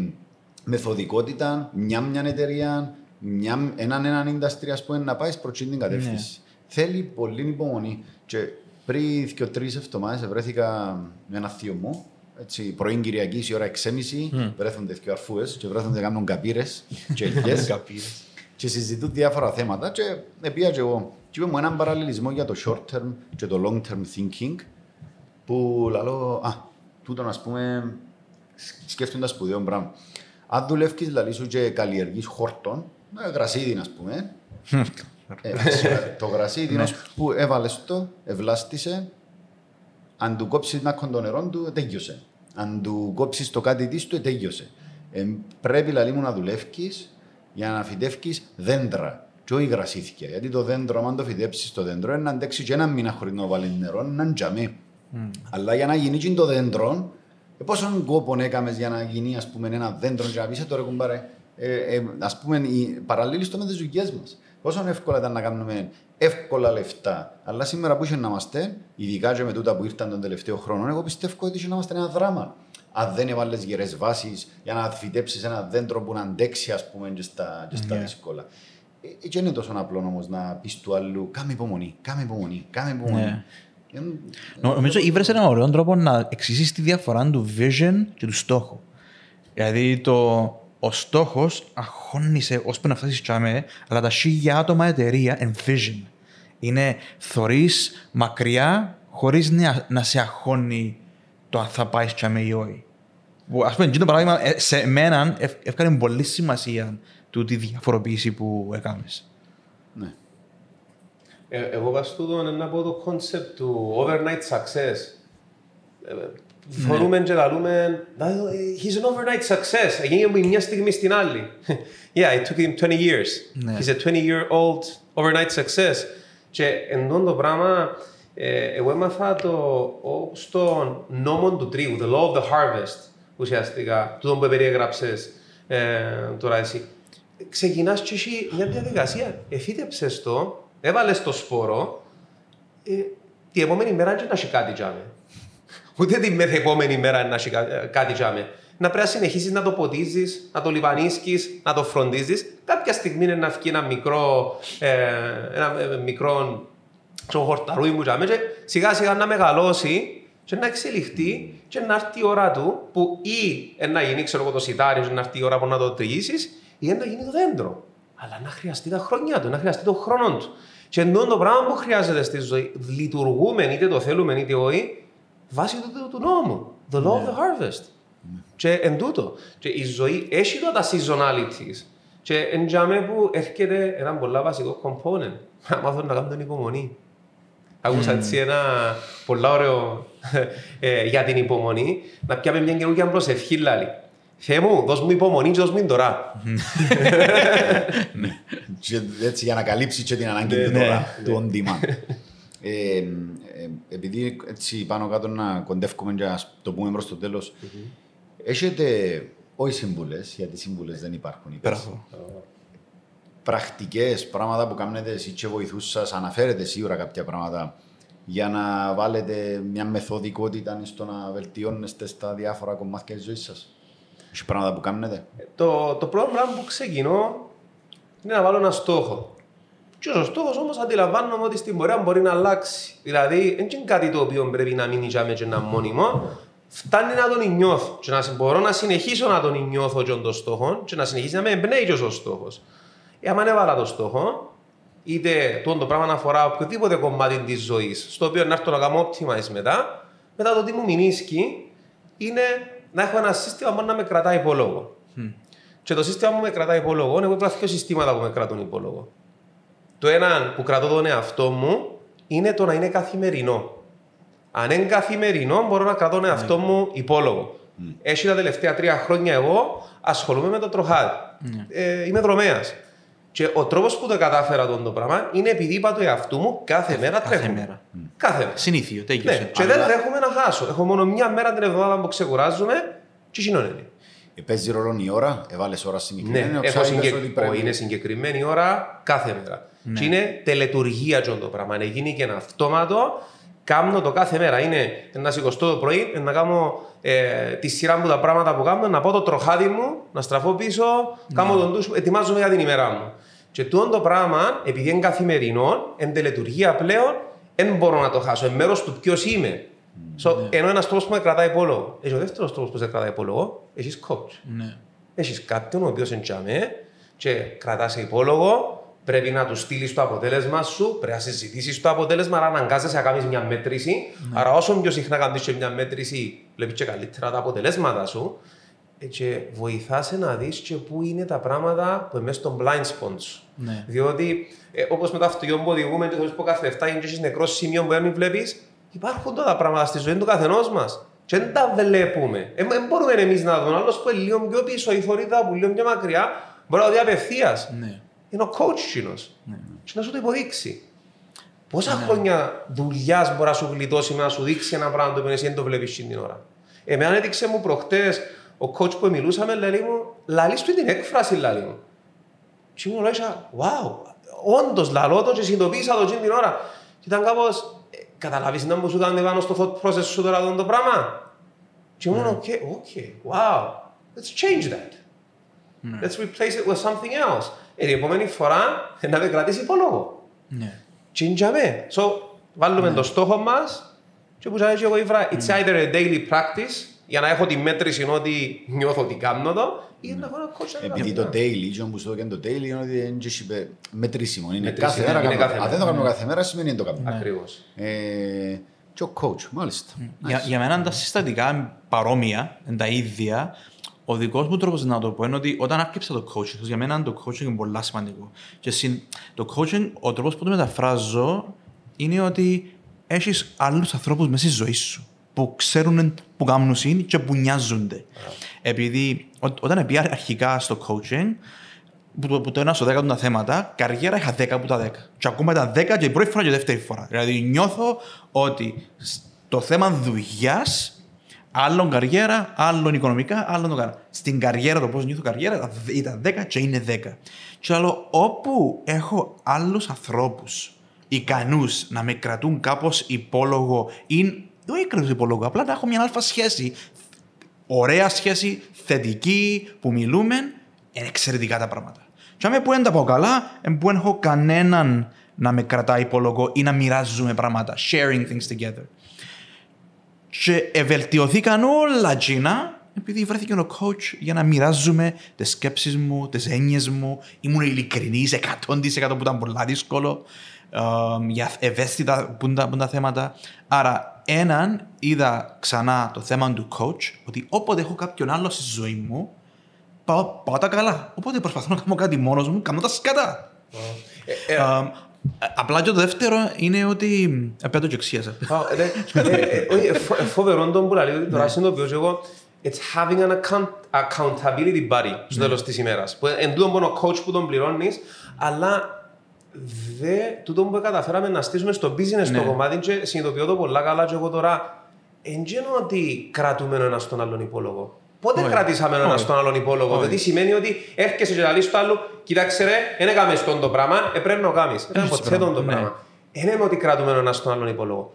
μεθοδικότητα, μια μια εταιρεία, μια, έναν έναν industry ας πούμε, να πάει προς την κατεύθυνση. Θέλει πολύ υπομονή. Και πριν και τρεις εβδομάδες βρέθηκα με ένα θείο μου, έτσι, πρωί Κυριακής η ώρα 6.30, βρέθονται δύο αρφούες και βρέθονται να κάνουν καπύρες και ελιές Καπήρες. Και συζητούν διάφορα θέματα και επία και εγώ. Και είπε μου έναν παραλληλισμό για το short term και το long term thinking που λαλώ, α, τούτον ας πούμε σκέφτοντα σπουδαίο πράγμα. Αν δουλεύεις λαλή σου και καλλιεργείς χόρτον, ε, γρασίδι ας πούμε, ε, το γρασίδι είναι που έβαλες το, ευλάστησε, αν του κόψεις να το νερό του, τέλειωσε. Αν του κόψεις το κάτι της του, τέλειωσε. Ε, πρέπει λαλή μου να δουλεύεις για να φυτεύεις δέντρα και όχι γρασίδια. Γιατί το δέντρο, αν το φυτέψεις το δέντρο, είναι να αντέξεις και ένα μήνα χωρίς να βάλεις νερό, να τζαμί. Αλλά για να γίνει και το δέντρο, ε, πόσον κόπο έκαμες για να γίνει ας πούμε, ένα δέντρο και να πεις «Ε, τώρα κουμπάρε, ε, ε, ας πούμε, η παραλλήλη στο με τις δουλειές μας. Πόσο εύκολα ήταν να κάνουμε εύκολα λεφτά. Αλλά σήμερα που είχε να είμαστε, ειδικά και με τούτα που ήρθαν τον τελευταίο χρόνο, εγώ πιστεύω ότι είχε να είμαστε ένα δράμα. Αν δεν έβαλες γερέ βάσει για να φυτέψει ένα δέντρο που να αντέξει, ας πούμε, και στα, και στα Ναι. δύσκολα. Ε, ε, και είναι τόσο απλό όμως να πεις του άλλου: Κάμε υπομονή, κάμε υπομονή, κάμε υπομονή. Ναι. Ε, Νο- Νομίζω ήβρες έναν ωραίο τρόπο να εξηγήσεις τη διαφορά του vision και του στόχου. Δηλαδή το, ο στόχος αγχώνησε ώσπου να φτάσεις τσάμε, αλλά τα χίλια άτομα εταιρεία and vision. Είναι θωρείς μακριά χωρίς να, να σε αγχώνει το αν θα πάεις τσάμε ή όχι. Που, ας πούμε, εκείνο το παράδειγμα ε, σε μένα ευ- εύκανε πολύ σημασία του τη διαφοροποίηση που έκανες. ναι. Ε, εγώ βάζω τούτο να πω το concept του overnight success. Ε, Φορούμε και λαλούμε, «Να, ε, he's an overnight success. Έγινε από μια στιγμή στην άλλη. yeah, it took him 20 years. Ναι. He's a 20-year-old overnight success. Και εν τόν το πράγμα, ε, εγώ έμαθα το ο- στον νόμο του τρίγου, the law of the harvest, ουσιαστικά, τούτο που περιέγραψες ε, τώρα εσύ. Ξεκινάς και έχει μια διαδικασία. Εφύτεψες το, έβαλες το σπόρο, ε, την επόμενη μέρα δεν να έχει κάτι τζάμε. Ούτε την μεθεπόμενη μέρα να έχει κα- ε, κάτι τζάμε. Να πρέπει να συνεχίσεις να το ποτίζεις, να το λιπανίσκει, να το φροντίζεις. Κάποια στιγμή είναι να βγει ένα μικρό, ε, ένα ε, μικρό ξέρω, χορταρούι μου τζάμε και σιγά σιγά να μεγαλώσει και να εξελιχθεί και να έρθει η ώρα του που ή ε, να γίνει ξέρω, εγώ, το σιτάρι και να έρθει η ώρα που να το τριγύσει ή να γίνει το δέντρο. Αλλά να χρειαστεί τα χρόνια του, να χρειαστεί τον χρόνο του. Και εντό το πράγμα που χρειάζεται στη ζωή, λειτουργούμε είτε το θέλουμε είτε όχι, βάσει του, του, του νόμου. The law of the harvest. Και εν τούτο. Και η ζωή έχει τώρα τα seasonalities. Και εν τζάμε που έρχεται ένα πολύ βασικό component. Να μάθω να κάνω την υπομονή. Άκουσα έτσι ένα πολύ ωραίο ε, για την υπομονή. Να πιάμε μια καινούργια προσευχή λάλη. Θεέ μου, δώσ' μου υπομονή και δώσ' μου την τώρα. Και έτσι για να καλύψεις και την ανάγκη Ναι, του ναι, τώρα, του on demand. Ε, ε, επειδή έτσι πάνω κάτω να κοντεύουμε και να το πούμε προς το τέλος, έχετε όχι σύμβουλες, γιατί σύμβουλες δεν υπάρχουν. είπες. Μπράβο. Πρακτικές πράγματα που κάνετε εσύ και βοηθούς σας, αναφέρετε σίγουρα κάποια πράγματα για να βάλετε μια μεθοδικότητα στο να βελτιώνεστε στα διάφορα κομμάτια της ζωής σας; Έχει πράγματα που κάνετε; Το, το πρώτο πράγμα που ξεκινώ είναι να βάλω ένα στόχο. Και ο στόχος όμως αντιλαμβάνομαι ότι στην πορεία μπορεί να αλλάξει. Δηλαδή, δεν είναι κάτι το οποίο πρέπει να μείνει για και να είναι μόνιμο. Φτάνει να τον νιώθω και να συ- μπορώ να συνεχίσω να τον νιώθω και τον στόχο και να συνεχίσει να με εμπνέει και ο στόχος. Ε, άμα έβαλα το στόχο, είτε το, το πράγμα αφορά οποιοδήποτε κομμάτι της ζωής, στο οποίο να έρθω να κάνω optimize μετά, μετά το τι μου μηνίσκει είναι να έχω ένα σύστημα που να με κρατάει υπόλογο. Και το σύστημα που με κρατάει υπόλογο, εγώ υπάρχουν δύο συστήματα που με κρατούν υπόλογο. Το ένα που κρατώ τον εαυτό μου είναι το να είναι καθημερινό. Αν είναι καθημερινό, μπορώ να κρατώ τον εαυτό μου υπόλογο. Έχει τα τελευταία τρία χρόνια εγώ ασχολούμαι με το τροχάδι. Ε, είμαι δρομέας. Και ο τρόπος που το κατάφερα τον το πράγμα είναι επειδή είπα το εαυτού μου κάθε μέρα κάθε τρέχουμε. μέρα. Κάθε μέρα. Συνήθιο, Ναι, τέλειωσε. και δεν δέχομαι να χάσω. Έχω μόνο μια μέρα την εβδομάδα που ξεκουράζουμε και κοινωνεί. Ε, Παίζει ρόλο η ώρα, έβαλε ώρα συγκεκριμένη. Ναι, ο έχω Ξάιμπες συγκεκ... ότι πρέπει- ο, είναι συγκεκριμένη ώρα κάθε μέρα. Και είναι τελετουργία τζον το πράγμα. Να γίνει και ένα αυτόματο. Κάμνω το κάθε μέρα. Είναι να σηκωστώ το πρωί, να κάνω ε, τη σειρά μου τα πράγματα που κάνω, να πω το τροχάδι μου, να στραφώ πίσω, κάνω τον ντους, ετοιμάζομαι για την ημέρα μου. Και τούτο το πράγμα, επειδή είναι καθημερινό, εν τελετουργία πλέον, δεν μπορώ να το χάσω. Είναι μέρος του ποιος είμαι. So, ενώ ένας τρόπος που με κρατάει υπόλογο. Έχει ο δεύτερος τρόπος που σε κρατάει υπόλογο, έχεις coach. Ναι. Έχεις κάποιον ο οποίος εντιαμέ και κρατάς σε υπόλογο, πρέπει να τους στείλεις το αποτέλεσμα σου, πρέπει να συζητήσεις το αποτέλεσμα, άρα αναγκάζεσαι να κάνεις μια μέτρηση. Άρα, όσο πιο συχνά κάνεις και μια μέτρηση, βλέπεις και καλύτερα τα αποτελέσματα σου. Ε, Και βοηθά να δεις και πού είναι τα πράγματα που είναι μέσα στο blind spot σου. Ναι. Διότι, ε, όπως με το αυτοκίνητο που οδηγούμε, και το που κάθε 7 είναι και έχεις νεκρό σημείο που δεν βλέπεις, υπάρχουν τώρα πράγματα στη ζωή του καθενός μας. Και δεν τα βλέπουμε. Δεν μπορούμε εμείς να δούμε. Άλλος που είναι λίγο πιο πίσω, η θωρίδα που λίγο πιο μακριά, μπορεί να το δει απευθείας. Ναι. Είναι ο coach κοινό. Και να σου το υποδείξει. Πόσα χρόνια δουλειάς μπορεί να σου γλιτώσει με να σου δείξει ένα πράγμα το οποίο εσύ δεν το βλέπεις την ώρα; Εμένα έδειξε μου προχτές ο coach που μιλούσαμε, λέει μου, λαλείς του την έκφραση, λαλεί μου. Και μου λέει, wow, όντως λαλώ το και συνειδητοποίησα το την ώρα. Και ήταν κάπως, καταλάβεις να μου σου κάνει πάνω στο thought process σου τώρα αυτό το πράγμα. Και μου λέει, okay, okay, wow, let's change that. Let's replace it with something else. Ε, την επόμενη φορά ε, να με κρατήσει υπόλογο. Ναι. Τσιντζαμέ. So, βάλουμε το στόχο μας και που σας εγώ ήβρα, it's either a daily practice για να έχω τη μέτρηση ότι νιώθω ότι κάνω το ή να έχω ένα coach να Επειδή κάνω. το daily, και όμως το και το daily είναι ότι είναι και είπε μετρήσιμο. Είναι Μετρήσιμο, κάθε μέρα είναι κάνουμε. κάθε Αν δεν μέρα. το κάνουμε κάθε μέρα σημαίνει δεν το κάνουμε. Ακριβώς. Ε, Και ο coach, μάλιστα. Για, για μένα τα συστατικά είναι παρόμοια, είναι τα ίδια. Ο δικός μου τρόπος να το πω είναι ότι όταν άρχισα το coaching, για μένα το coaching είναι πολύ σημαντικό. Και συν, το coaching, ο τρόπος που το μεταφράζω είναι ότι έχεις άλλους ανθρώπους μέσα στη ζωή σου που ξέρουν που κάνουν είναι και που νοιάζονται. Επειδή ό, όταν πήγα αρχικά στο coaching, που, το- που το ένα στο 10 τα θέματα, καριέρα είχα 10 από τα 10. Και ακόμα ήταν 10 και η πρώτη φορά και η δεύτερη φορά. Δηλαδή νιώθω ότι το θέμα δουλειάς, άλλον καριέρα, άλλον οικονομικά, άλλον το κάνω. Στην καριέρα, το πώς νιώθω καριέρα, ήταν 10 και είναι 10. Και άλλο, όπου έχω άλλους ανθρώπους ικανούς να με κρατούν κάπως υπόλογο ή όχι κρατούν υπόλογο, απλά να έχω μια αλφα σχέση ωραία σχέση, θετική, που μιλούμε, είναι εξαιρετικά τα πράγματα. Και άμα που δεν τα πάω καλά, εν που δεν έχω κανέναν να με κρατάει υπόλογο ή να μοιράζουμε πράγματα. Sharing things together. Και ευελτιωθήκαν όλα τζίνα επειδή βρέθηκε ο coach για να μοιράζουμε τις σκέψεις μου, τις έννοιες μου. Ήμουν ειλικρινής 100% που ήταν πολύ δύσκολο ε, για ευαίσθητα που είναι τα, που είναι τα θέματα. Άρα, έναν είδα ξανά το θέμα του coach ότι όποτε έχω κάποιον άλλο στη ζωή μου, πάω, πάω τα καλά. Οπότε προσπαθώ να κάνω κάτι μόνος μου, κάνω τα σκατά. Ε, ε, Ε, απλά και το δεύτερο είναι ότι. Επέτω και εξίασα. Α, ναι, ε, ε, όχι, ε, φο- ε, Φοβερό τον που λέει ότι τώρα συνειδητοποιώ εγώ It's having an account, accountability buddy στο τέλος της ημέρας. Που Εν τούτο μόνο coach που τον πληρώνεις, αλλά δε, τούτο που καταφέραμε να στήσουμε στο business το κομμάτι και συνειδητοποιώ το πολλά καλά και εγώ τώρα εν γένω ότι κρατούμε ο ένας τον άλλον υπόλογο. Πότε Όχι. κρατήσαμε ο ένας Όχι. τον άλλον υπόλογο, Όχι. διότι σημαίνει ότι έρχεσαι και να λύσεις το άλλο, κοίταξε ρε, δεν έκαμε στον το πράγμα, ε, πρέπει να το κάνεις. Δεν Έτσι ποτέ πράγμα, τον το ναι. πράγμα. Δεν είναι ότι κρατούμε ο ένας τον άλλον υπόλογο.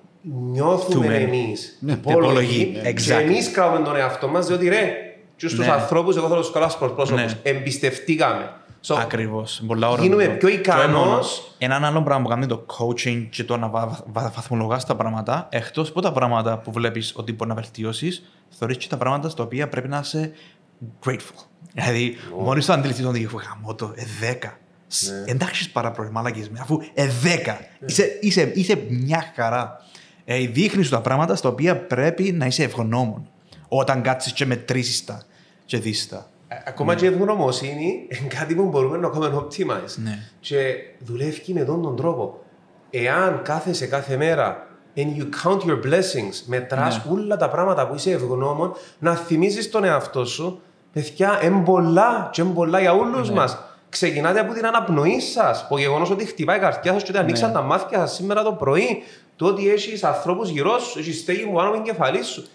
Νιώθουμε Τούμε. εμείς Ναι, υπόλογοι, Και exactly. εμείς κρατούμε τον εαυτό μας, διότι ρε, του Ναι. ανθρώπους, εγώ θέλω τους καλά πρόσωπου. Ναι. Εμπιστευτήκαμε. So, Ακριβώς. Πολλά ώρα. Γίνουμε το- πιο το ικανός. ενώνω. Έναν άλλο πράγμα που κάνει το coaching και το να βα- βα- βαθμολογάς τα πράγματα, εκτός από τα πράγματα που βλέπεις ότι μπορεί να βελτιώσεις, θεωρείς και τα πράγματα στα οποία πρέπει να είσαι grateful. Δηλαδή, μόλι το αντιληφθείς τον δίκαιο, γαμώ το, ε, 10. Σ, Ναι. Εντάξεις, παραπρώην, μαλακισμένο, αφού ε, 10. Είσαι, είσαι, είσαι μια χαρά. Ε, Δείχνεις σου τα πράγματα στα οποία πρέπει να είσαι ευγνώμων. Όταν κάτσεις και μετρήσεις τα και δεις τα. Ε, ακόμα και η ευγνωμοσύνη είναι κάτι που μπορούμε να κάνουμε optimize. Ναι. Και δουλεύει με τον, τον τρόπο. Εάν κάθεσαι κάθε μέρα and you count your blessings. Μετράς Ναι. όλα τα πράγματα που είσαι ευγνώμων, να θυμίζεις τον εαυτό σου. Παιδιά, εμπολά και εμπολά για όλους Ναι. μας. Ξεκινάτε από την αναπνοή σας. Το γεγονός ότι χτυπάει η καρδιά σας και ότι ανοίξαν Ναι. τα μάτια σας σήμερα το πρωί. Το ότι έχεις ανθρώπους γύρω σου, έχεις στέγη μου πάνω από την κεφαλή σου.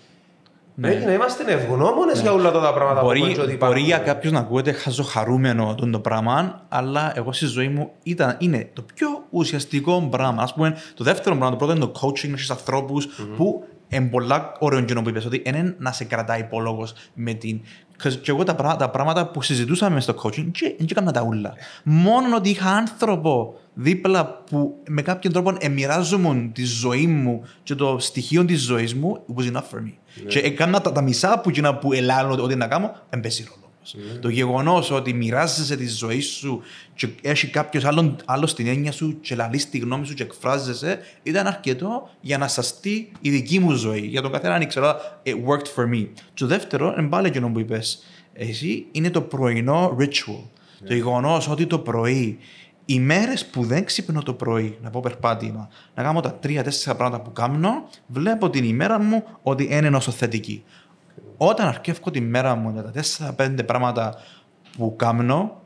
Πρέπει να είμαστε ευγνώμονες για όλα αυτά τα πράγματα που Ναι. Μπορεί, έχουμε και ότι μπορεί για υπάρχουν. κάποιους να ακούγεται χαζοχαρούμενο το πράγμα, αλλά εγώ στη ζωή μου ήταν, είναι το πιο ουσιαστικό πράγμα. Α πούμε, το δεύτερο πράγμα, το πρώτο είναι το coaching με τους ανθρώπους που είναι πολλά ωραίο κοινό που είπες, ότι είναι να σε κρατάει υπόλογος με την... 'cause Και εγώ τα, πρά- τα πράγματα που συζητούσαμε στο coaching δεν έκανα τα ούλα. Μόνο ότι είχα άνθρωπο δίπλα που με κάποιον τρόπο εμοιράζομαι τη ζωή μου και το στοιχείο της ζωής μου, it was enough for me. Και έκανα τα, τα μισά που, εκείνα που ελάλω ότι να κάνω, δεν παίζει ρόλο. όμως. Το γεγονός ότι μοιράζεσαι τη ζωή σου και έχει κάποιος άλλο, άλλος στην έννοια σου και λαλείς τη γνώμη σου και εκφράζεσαι, ήταν αρκετό για να σαστεί η δική μου ζωή. Για τον καθένα ήξερα, it worked for me. Και το δεύτερο, εν πάλι εκείνο που είπες, εσύ, είναι το πρωινό ritual. Το γεγονός ότι το πρωί, οι μέρες που δεν ξυπνώ το πρωί, να πω περπάτημα, να κάνω τα τρία-τέσσερα πράγματα που κάνω, βλέπω την ημέρα μου ότι είναι όσο θετική. Όταν αρκεύω τη μέρα μου για τα τέσσερα-πέντε πράγματα που κάνω,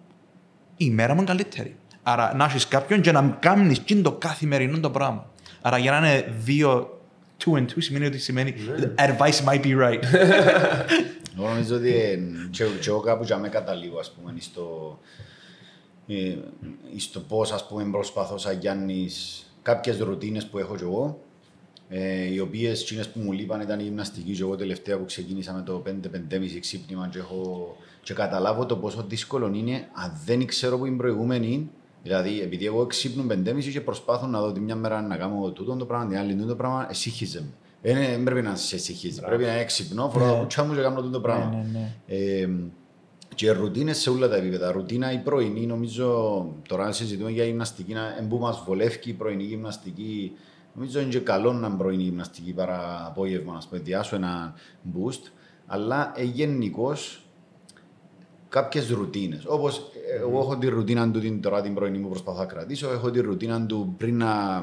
η μέρα μου είναι καλύτερη. Άρα να έχεις κάποιον και να κάνεις το καθημερινό το πράγμα. Άρα για να είναι δύο, two and two σημαίνει ότι σημαίνει advice might be right. Εγώ νομίζω ότι ε, και, και εγώ κάπου για με καταλήγω, ας πούμε, στο, ε, στο πώς, ας πούμε, προσπαθώ σαν Γιάννης κάποιες ρουτίνες που έχω και εγώ, ε, οι οποίες εκείνες που μου λείπαν ήταν η γυμναστική και εγώ τελευταία που ξεκίνησα με το 5-5,5 ξύπνημα και, έχω, και καταλάβω το πόσο δύσκολο είναι αν δεν ξέρω που είναι προηγούμενη Δηλαδή, επειδή εγώ ξύπνω 5,5 και προσπάθω να δω τη μια μέρα να κάνω τούτο το πράγμα, την άλλη τούτο το πράγμα, εσύχιζε με. Ε, Δεν πρέπει να σε εσύχιζε. Πρέπει να είναι ξυπνώ, φορώ τα πουτσιά μου και κάνω τούτο το πράγμα. Ναι, ναι, Ε, και ρουτίνες σε όλα τα επίπεδα. Ρουτίνα η πρωινή, νομίζω τώρα συζητούμε για γυμναστική, να που μας βολεύει η πρωινή γυμναστική. Νομίζω είναι και καλό να είναι πρωινή γυμναστική παρά απόγευμα, να πούμε, διάσου ένα boost. Αλλά ε, γενικώς κάποιες ρουτίνες. Όπως εγώ έχω τη ρουτίνα του την, τώρα την πρωινή μου προσπαθώ να κρατήσω, έχω τη ρουτίνα του πριν να,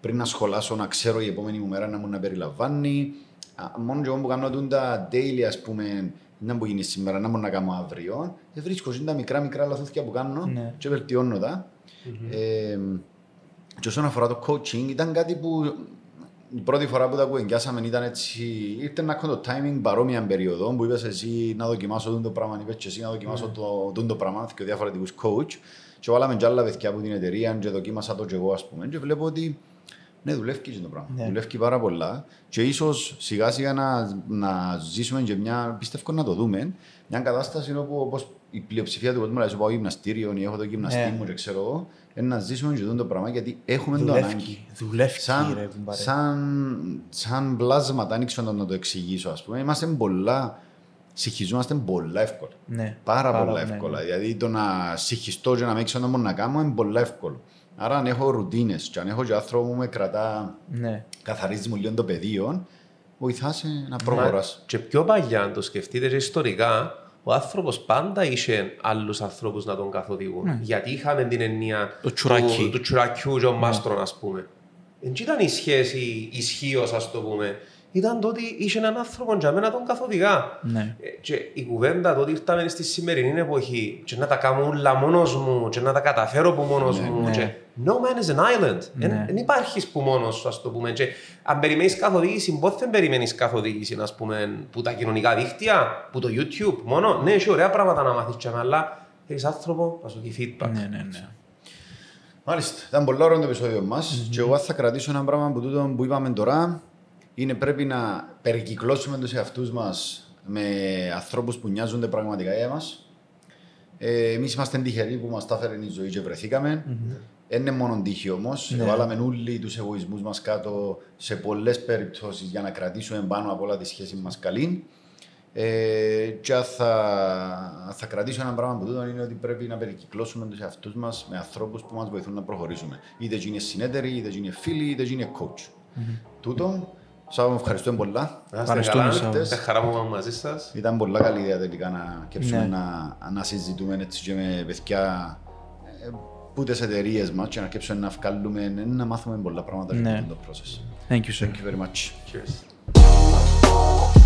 πριν να σχολάσω να ξέρω η επόμενη μου μέρα να μου να περιλαμβάνει. Α, Μόνο και εγώ που κάνω τούν τα daily, ας πούμε, να μου γίνεις σήμερα, να μου να κάνω αύριο, δεν βρίσκω είναι τα μικρά μικρά λαθούθια που κάνω Ναι. και βελτιώνω τα. Ε, και όσον αφορά το coaching, ήταν κάτι που η πρώτη φορά που τα κουβεντιάσαμε ήταν έτσι, ήρθε να έχω το timing παρόμοια περίοδο που είπες εσύ να δοκιμάσω τον το πράγμα, είπες και εσύ να δοκιμάσω το, τον το πράγμα και διαφορετικούς coach. Και βάλαμε και άλλα παιδιά από την εταιρεία και δοκίμασα το και εγώ ας πούμε. Και βλέπω ότι ναι, δουλεύει και το πράγμα. Ναι. Δουλεύει πάρα πολλά. Και ίσως σιγά σιγά να, να ζήσουμε και μια, πιστεύω να το δούμε, μια κατάσταση όπου όπως η πλειοψηφία του κόσμου, δηλαδή πάω γυμναστήριο ή έχω το γυμναστή Ναι. μου και ξέρω εγώ, είναι να ζήσουμε και το πράγμα γιατί έχουμε το ανάγκη. Δουλεύει. Δουλεύει, Σαν, ρε κουμπάρε. σαν, σαν πλάσματα, αν ξέρω να το εξηγήσω, ας πούμε, είμαστε πολλά, συγχυζόμαστε πολλά εύκολα. Ναι. Πάρα, Πάρα, πολλά ναι, εύκολα. ναι. Δηλαδή το να συγχυστώ και να μην ξέρω να μπορώ να κάνω είναι πολλά εύκολο. Άρα αν έχω ρουτίνες και αν έχω και άνθρωπο που με κρατά, Ναι. καθαρίζει μου λίγο το πεδίο, βοηθάσαι να προχωράς. Και πιο παλιά, αν το σκεφτείτε και ιστορικά, ο άνθρωπος πάντα είχε άλλους ανθρώπους να τον καθοδηγούν. Γιατί είχαμε την εννοία Ναι. Το τσουράκι. Ναι. του, του τσουρακιού και ο μάστρων, ας πούμε. Δεν ήταν η σχέση ισχύως, ας το πούμε. Ήταν το ότι είχε έναν άνθρωπο για μένα τον καθοδηγά. Ναι. Ε, Και η κουβέντα το ότι ήρθαμε στη σημερινή εποχή και να τα κάνω όλα μόνος μου και να τα καταφέρω που μόνος μου ναι. και no man is an island. Ναι. Δεν υπάρχεις που μόνος σου, ας το πούμε. Και αν περιμένεις καθοδήγηση, πότε δεν περιμένεις καθοδήγηση, ας πούμε, που τα κοινωνικά δίκτυα, που το YouTube, μόνο. Ναι, έχει ωραία πράγματα να μάθεις και αλλά έχεις άνθρωπο να σου δει feedback. Ναι, ναι, ναι. Μάλιστα, ήταν πολύ ωραίο το επεισόδιο μας και εγώ θα κρατήσω ένα πράγμα που, τούτο που είπαμε τώρα είναι πρέπει να περικυκλώσουμε τους εαυτούς μας με ανθρώπους που νοιάζονται πραγματικά για μας. Ε, εμείς είμαστε τυχεροί που μας τα έφερε η ζωή και βρεθήκαμε. Δεν είναι μόνο τύχη όμως. Ναι. Βάλαμε όλοι τους εγωισμούς μας κάτω σε πολλές περιπτώσεις για να κρατήσουμε πάνω από όλα τη σχέση μας καλή. Ε, και αν θα, θα κρατήσω ένα πράγμα που τούτο είναι ότι πρέπει να περικυκλώσουμε τους εαυτούς μας με ανθρώπους που μας βοηθούν να προχωρήσουμε. Είτε είναι συνέτεροι, είτε είναι φίλοι, είτε είναι coach. Τούτο, Σάββα, μου ευχαριστούμε πολλά. Να είστε Ευχαριστούμε, καλά. Σάββα. Ήρθε χαρά μου ήμουν μαζί σας. Ήταν πολλά καλή ιδέα τελικά να κέψουμε Ναι. να, να συζητούμε έτσι και με παιδιά ε, που τις εταιρείες μας και να αρκέψουμε να βγάλουμε, να μάθουμε πολλά πράγματα Ναι. για αυτό το process. Thank you, sir. Thank you very much. Cheers.